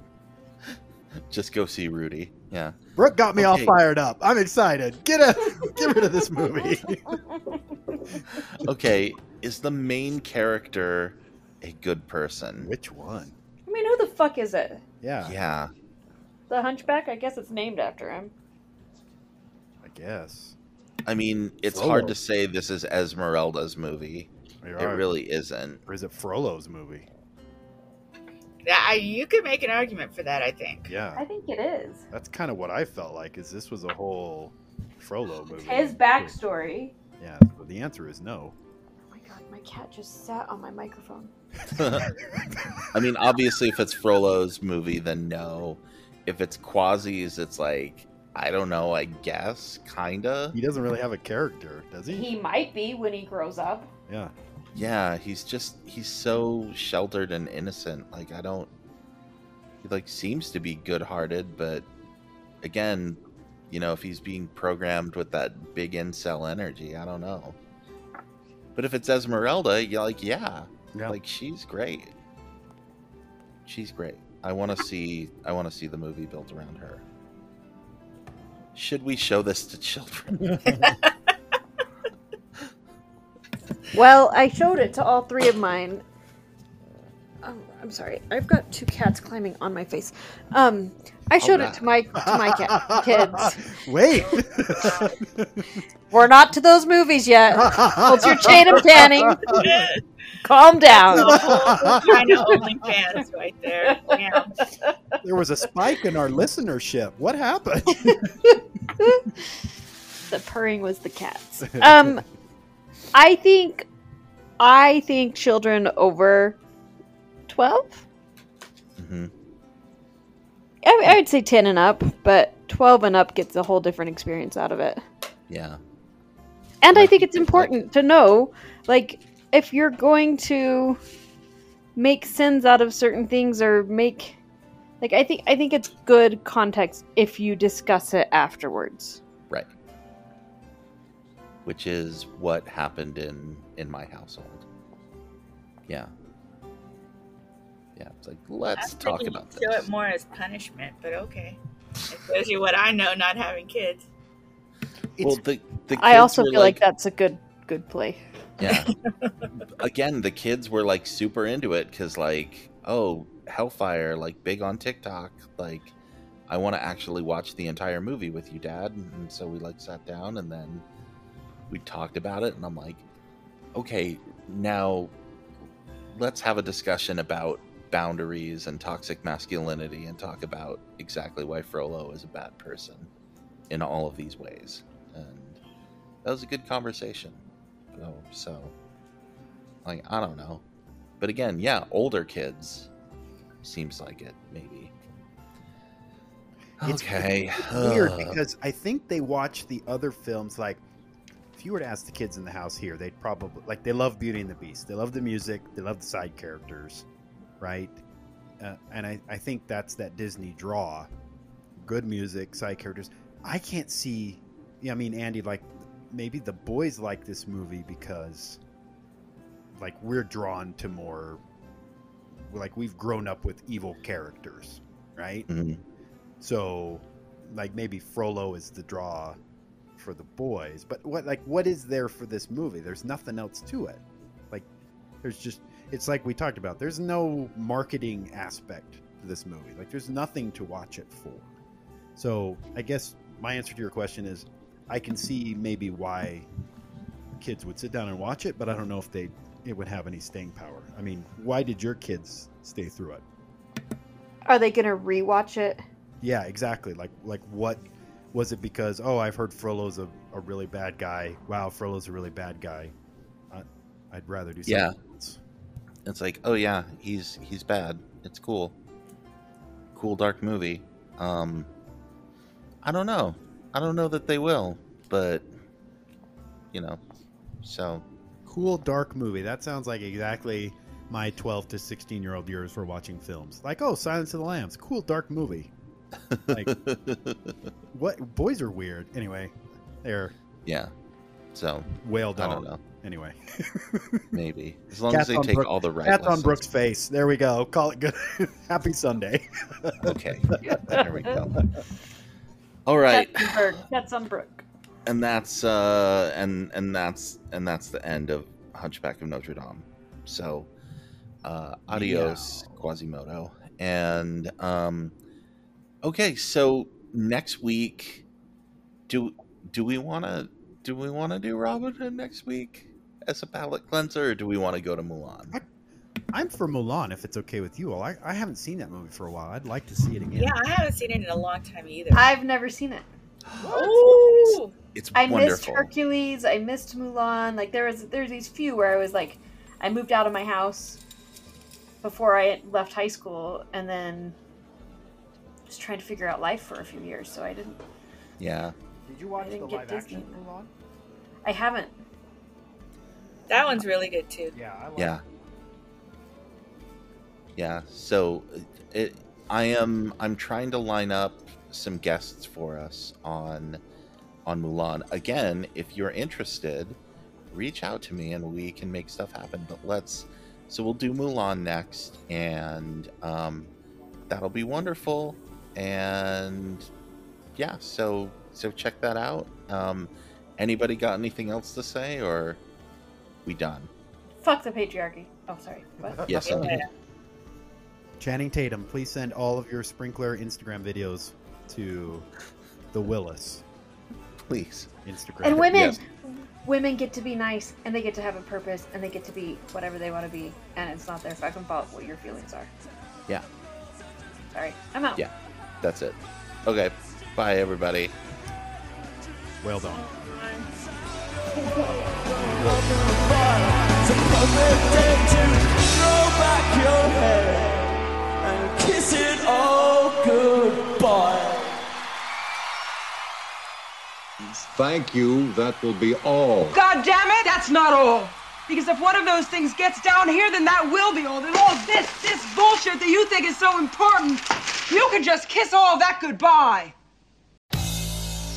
Just go see Rudy. Yeah. Brooke got me all fired up. I'm excited. Get a, get rid of this movie. Okay. Is the main character a good person? Which one? I mean, who the fuck is it? Yeah, Yeah. The Hunchback? I guess it's named after him. I guess. I mean, it's Frollo. hard to say this is Esmeralda's movie. It really isn't. Or is it Frollo's movie? Yeah, I, you could make an argument for that. I think. Yeah. I think it is. That's kind of what I felt like. Is this was a whole Frollo movie? His backstory. Yeah. But the answer is no. Oh my god, my cat just sat on my microphone. I mean, obviously, if it's Frollo's movie, then no. If it's Quasi's, it's like I don't know. I guess, kinda. He doesn't really have a character, does he? He might be when he grows up. Yeah. Yeah, he's just he's so sheltered and innocent. Like I don't. He like seems to be good-hearted, but again, you know, if he's being programmed with that big incel energy, I don't know. But if it's Esmeralda, you're like, yeah, Yeah. like she's great. She's great. I want to see. I want to see the movie built around her. Should we show this to children? Well, I showed it to all three of mine. Oh, I'm sorry. I've got two cats climbing on my face. Um, I showed it to my to my cat kids. Wait. We're not to those movies yet. Hold your chain of tanning. Calm down. kind of OnlyFans right there. Yeah. there was a spike in our listenership. What happened? the purring was the cats. Um, I think, I think children over twelve. hmm I, I would say ten and up, but twelve and up gets a whole different experience out of it. Yeah. And I think it's important to know, like, if you're going to make sins out of certain things or make, like, I think I think it's good context if you discuss it afterwards. Right. Which is what happened in in my household. Yeah. Yeah, it's like let's was talk about you'd Show it more as punishment, but okay. It shows you what I know, not having kids. Well, the the I also were feel like, that's a good good play. yeah. Again, the kids were like super into it because like, oh, Hellfire, like big on TikTok, like. I want to actually watch the entire movie with you, Dad. And so we like sat down and then we talked about it. And I'm like, okay, now let's have a discussion about boundaries and toxic masculinity and talk about exactly why Frollo is a bad person in all of these ways. And that was a good conversation. So, so like, I don't know. But again, yeah, older kids seems like it, maybe. It's Okay. weird because I think they watch the other films. Like, if you were to ask the kids in the house here, they'd probably like they love Beauty and the Beast. They love the music. They love the side characters, right? Uh, and I, I think that's that Disney draw. Good music, side characters. I can't see. Yeah, I mean, Andy, like maybe the boys like this movie because, like, we're drawn to more like we've grown up with evil characters, right? Mhm. So, like maybe Frollo is the draw for the boys, but what like what is there for this movie? There's nothing else to it. Like there's just it's like we talked about. There's no marketing aspect to this movie. Like there's nothing to watch it for. So, I guess my answer to your question is I can see maybe why kids would sit down and watch it, but I don't know if they it would have any staying power. I mean, why did your kids stay through it? Are they gonna rewatch it? Yeah, exactly. Like like what was it because oh I've heard Frollo's a, a really bad guy. Wow, Frollo's a really bad guy. I, I'd rather do something Yeah. else. It's like, oh yeah, he's he's bad. It's cool. Cool dark movie. Um I don't know. I don't know that they will, but you know. So Cool dark movie. That sounds like exactly my 12 to 16 year old years for watching films. Like, oh, Silence of the Lambs. Cool dark movie. Like what boys are weird. Anyway, they're yeah. So whale I don't know. Anyway. Maybe. As long Cats as they take Brooke- all the right Cats on. Brooks' face. There we go. Call it good. Happy Sunday. Okay. There we go. All right. Katzenberg. That's on Brook. and that's uh and and that's and that's the end of hunchback of notre dame so uh adios quasimodo and um okay so next week do do we want to do we want to do robin hood next week as a palate cleanser or do we want to go to mulan I'm for Mulan if it's okay with you all. I, I haven't seen that movie for a while. I'd like to see it again. Yeah, I haven't seen it in a long time either. I've never seen it. Ooh. it's I missed Hercules. I missed Mulan. Like there was there's these few where I was like, I moved out of my house before I left high school, and then just trying to figure out life for a few years. So I didn't. yeah Did you watch I the get live Disney. action Mulan? I haven't. That one's really good too. Yeah, I like yeah yeah so it i am i'm trying to line up some guests for us on on mulan again if you're interested reach out to me and we can make stuff happen but let's so we'll do mulan next and um that'll be wonderful and yeah so so check that out um anybody got anything else to say or we done Fuck the patriarchy. Oh, sorry. What? yes indeed. Channing Tatum, please send all of your sprinkler Instagram videos to the Willis please Instagram. And women, Yes. women get to be nice, and they get to have a purpose, and they get to be whatever they want to be, and it's not their fucking fault what your feelings are. yeah Sorry, I'm out. Yeah, that's it. Okay, bye everybody. Well done. and Kiss it all goodbye. Thank you. That will be all. God damn it, that's not all. Because if one of those things gets down here, then that will be all. Then all this, this bullshit that you think is so important, you can just kiss all that goodbye.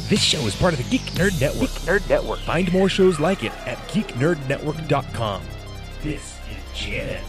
This show is part of the Geek Nerd Network. Geek Nerd Network. Find more shows like it at geeknerdnetwork.com. This is Gen.